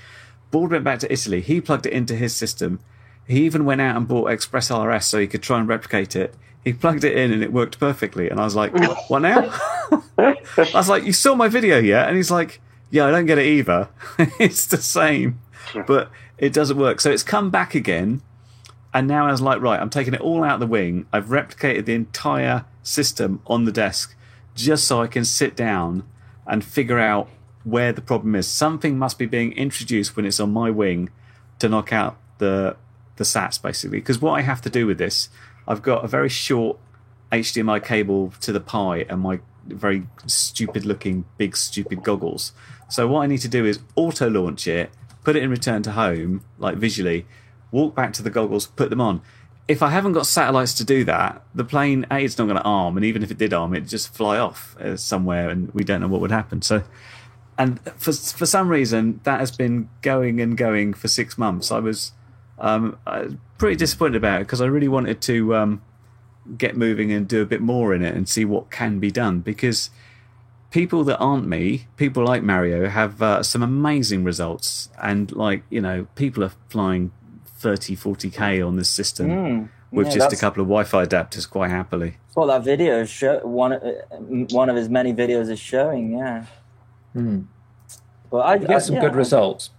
Board went back to Italy. He plugged it into his system. He even went out and bought Express RS so he could try and replicate it. He plugged it in and it worked perfectly. And I was like, mm. "What now?" I was like, "You saw my video yet?" And he's like, "Yeah, I don't get it either. it's the same, but it doesn't work." So it's come back again. And now I was like, right, I'm taking it all out the wing. I've replicated the entire system on the desk just so I can sit down and figure out where the problem is. Something must be being introduced when it's on my wing to knock out the the SATs basically. Because what I have to do with this, I've got a very short HDMI cable to the Pi and my very stupid looking big stupid goggles. So what I need to do is auto launch it, put it in return to home, like visually, walk back to the goggles, put them on. If I haven't got satellites to do that, the plane A it's not going to arm, and even if it did arm, it'd just fly off uh, somewhere, and we don't know what would happen. So, and for for some reason, that has been going and going for six months. I was um, I was pretty disappointed about it because I really wanted to um, get moving and do a bit more in it and see what can be done because people that aren't me, people like Mario, have uh, some amazing results. And, like, you know, people are flying 30, 40k on this system Mm, with yeah, just a couple of Wi Fi adapters quite happily. Well, that video is show one uh, one of his many videos is showing. Yeah. Hmm. But I, You get some yeah, good I- results.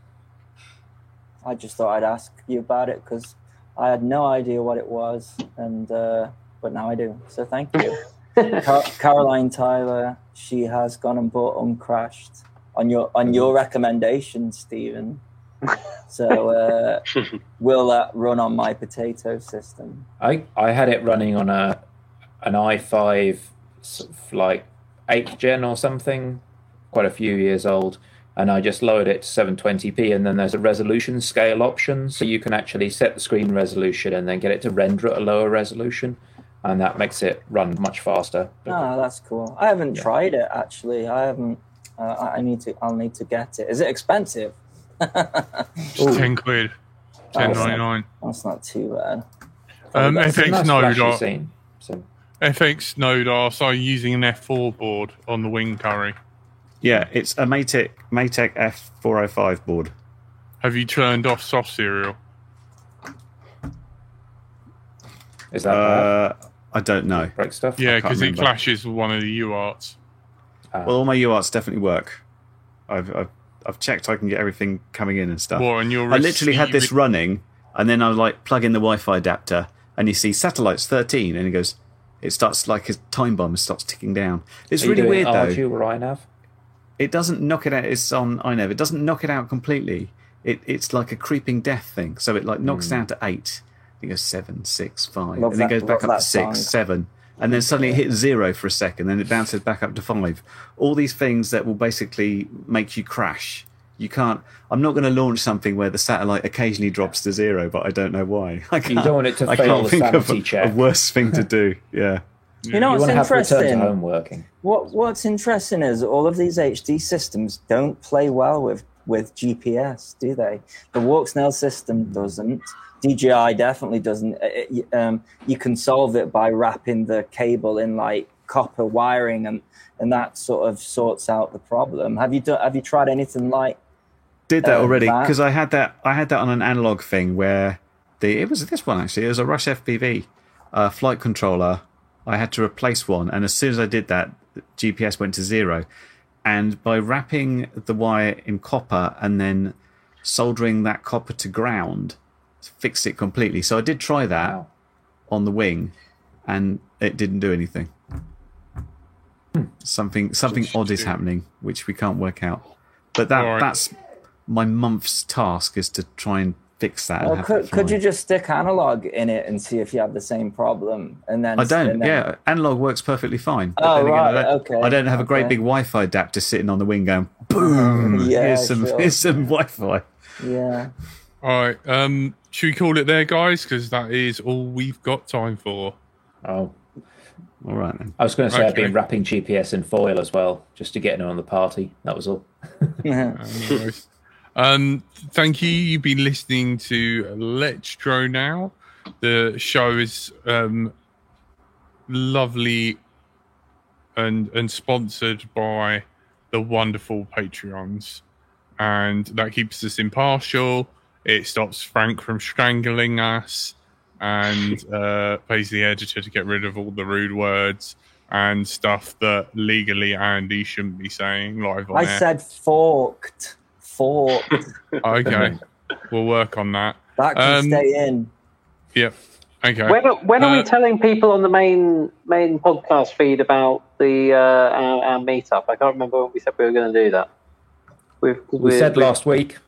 I just thought I'd ask you about it because I had no idea what it was, and uh, but now I do. So thank you, Car- Caroline Tyler. She has gone and bought Uncrashed on your on your recommendation, Stephen. So uh, will that run on my potato system? I I had it running on a an i5 sort of like eighth gen or something, quite a few years old. And I just lowered it to 720p. And then there's a resolution scale option, so you can actually set the screen resolution and then get it to render at a lower resolution, and that makes it run much faster. Oh, that's cool. I haven't tried it actually. I haven't. Uh, I I need to. I'll need to get it. Is it expensive? Just ten quid, ten Oh, ninety nine. That's not too bad. Um, It's a FX nice Node, are, scene. So FX Node are so using an F4 board on the wing curry. Yeah, it's a Matek Matek F405 board. Have you turned off soft serial? is that bad? Uh, I don't know. break stuff? Yeah, because it clashes with one of the UARTs. Ah. Well, all my UARTs definitely work. I've, I've I've checked I can get everything coming in and stuff. What, and you're I literally had this running, and then I was like plug in the Wi-Fi adapter, and you see satellites 13, and it goes, it starts like a time bomb starts ticking down. It's Are you really doing weird though. RDU or iNav? It doesn't knock it out. It's on iNav. It doesn't knock it out completely. It it's like a creeping death thing. So it like knocks hmm. down to eight. It goes seven, six, five, Love and then that- goes back up to six, song. seven, and then suddenly it hits zero for a second. Then it bounces back up to five. All these things that will basically make you crash. You can't. I'm not going to launch something where the satellite occasionally drops to zero, but I don't know why. I can't, don't want it to I fail can't the think of check. a worse thing to do. Yeah. You know You what's want to have return to interesting? home working. What What's interesting is all of these HD systems don't play well with with GPS, do they? The Walksnail system doesn't. DJI definitely doesn't. Uh, it- um, you can solve it by wrapping the cable in like copper wiring, and and that sort of sorts out the problem. Have you done? Have you tried anything like? did that Uh, already because I had that I had that on an analog thing where the it was this one actually it was a Rush FPV uh, flight controller. I had to replace one, and as soon as I did that, GPS went to zero. And by wrapping the wire in copper and then soldering that copper to ground, fixed it completely. So I did try that Wow. on the wing, and it didn't do anything. Hmm. Something something odd is happening, which we can't work out. But that Alright. that's my month's task is to try and fix that. and Well, could, could you just stick analog in it and see if you have the same problem? And then I don't. then- Yeah, analog works perfectly fine. Oh, then again, I right, don't, okay, I don't have a great okay. big Wi-Fi adapter sitting on the wing going boom. Yeah, here's some sure. here's some Wi-Fi. Yeah. All right. Um, should we call it there, guys? Because that is all we've got time for. Oh, All right then. I was going to say I've been wrapping GPS in foil as well, just to get in on the party. That was all. Anyways. Um, thank you. You've been listening to Let's Drone Now. The show is um, lovely and and sponsored by the wonderful Patreons, and that keeps us impartial. It stops Frank from strangling us, and uh, pays the editor to get rid of all the rude words and stuff that legally Andy shouldn't be saying live on I air. said forked. Forked. Okay, we'll work on that. That can Um, stay in. Yep. Okay. When, when are Uh, we telling people on the main main podcast feed about the uh, our, our meetup? I can't remember when we said we were going to do that. We've, We said last week.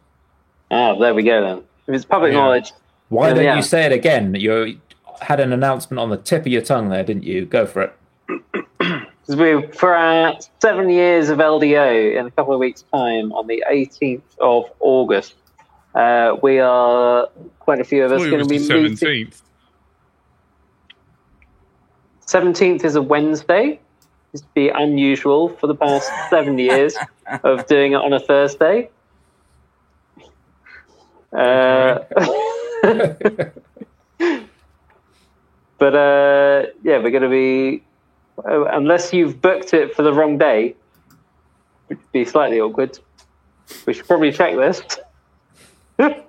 Ah, there we go then. If it's public Yeah. knowledge, Why Yeah, don't yeah. you say it again? You had an announcement on the tip of your tongue there, didn't you? Go for it. we for our seven years of LDO in a couple of weeks' time on the 18th of August, uh, we are quite a few of us going to be the meeting. seventeenth. 17th is a Wednesday. It's be unusual for the past seven years of doing it on a Thursday. Uh, but uh, yeah, we're going to be, Uh, unless you've booked it for the wrong day, which would be slightly awkward. We should probably check this.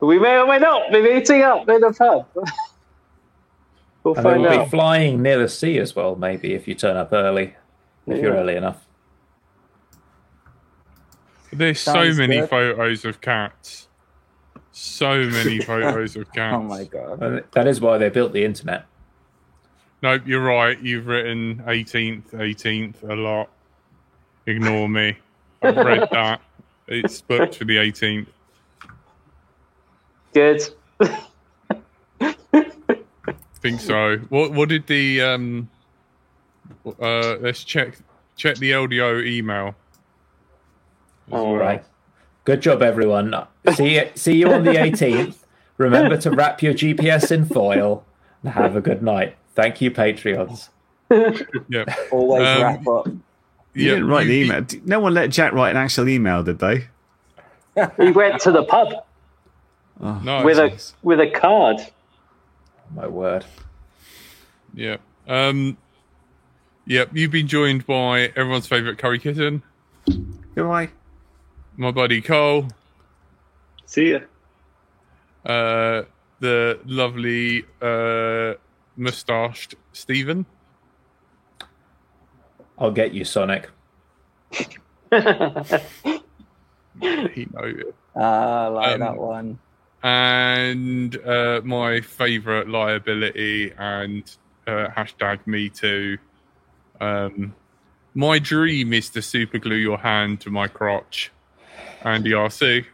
we may or may not be meeting up in a pub. we'll And find we'll out. be flying near the sea as well, maybe, if you turn up early. If you're early enough. There's so many good. photos of cats. So many photos of cats. Oh my god. And That is why they built the internet. Nope, you're right. You've written 18th, 18th a lot. Ignore me. I've read that. It's booked for the 18th. Good. think so. What what did the um uh let's check check the LDO email. Oh, Right. Good job, everyone. See see you on the 18th. Remember to wrap your GPS in foil and have a good night. Thank you, Patreons. Yeah. Always Um, wrap up. You yeah, didn't write the email. No one let Jack write an actual email, did they? We went to the pub Oh, No, with a with a card. My word. Yeah. Um. Yep. You've been joined by everyone's favourite curry kitten, Goodbye. my buddy Cole, See ya. uh, the lovely uh, moustached Stephen. I'll get you, Sonic. He knows it. Ah, I like Um, that one. And uh, my favourite liability and uh, hashtag me too. Um, my dream is to super glue your hand to my crotch. Andy RC.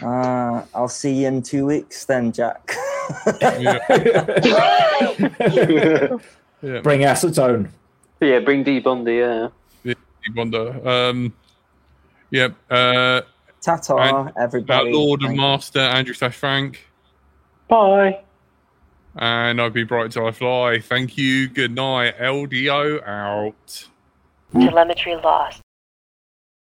Uh, I'll see you in two weeks then, Jack. Yeah. yeah. Bring acetone. yeah, bring D Bundy. Yeah. Wonder. Um, yep. Uh, Ta-ta, And our everybody. Lord and Master Andrew Slash Frank. Bye. And I've be bright till I fly. Thank you. Good night. LDO out. Telemetry lost.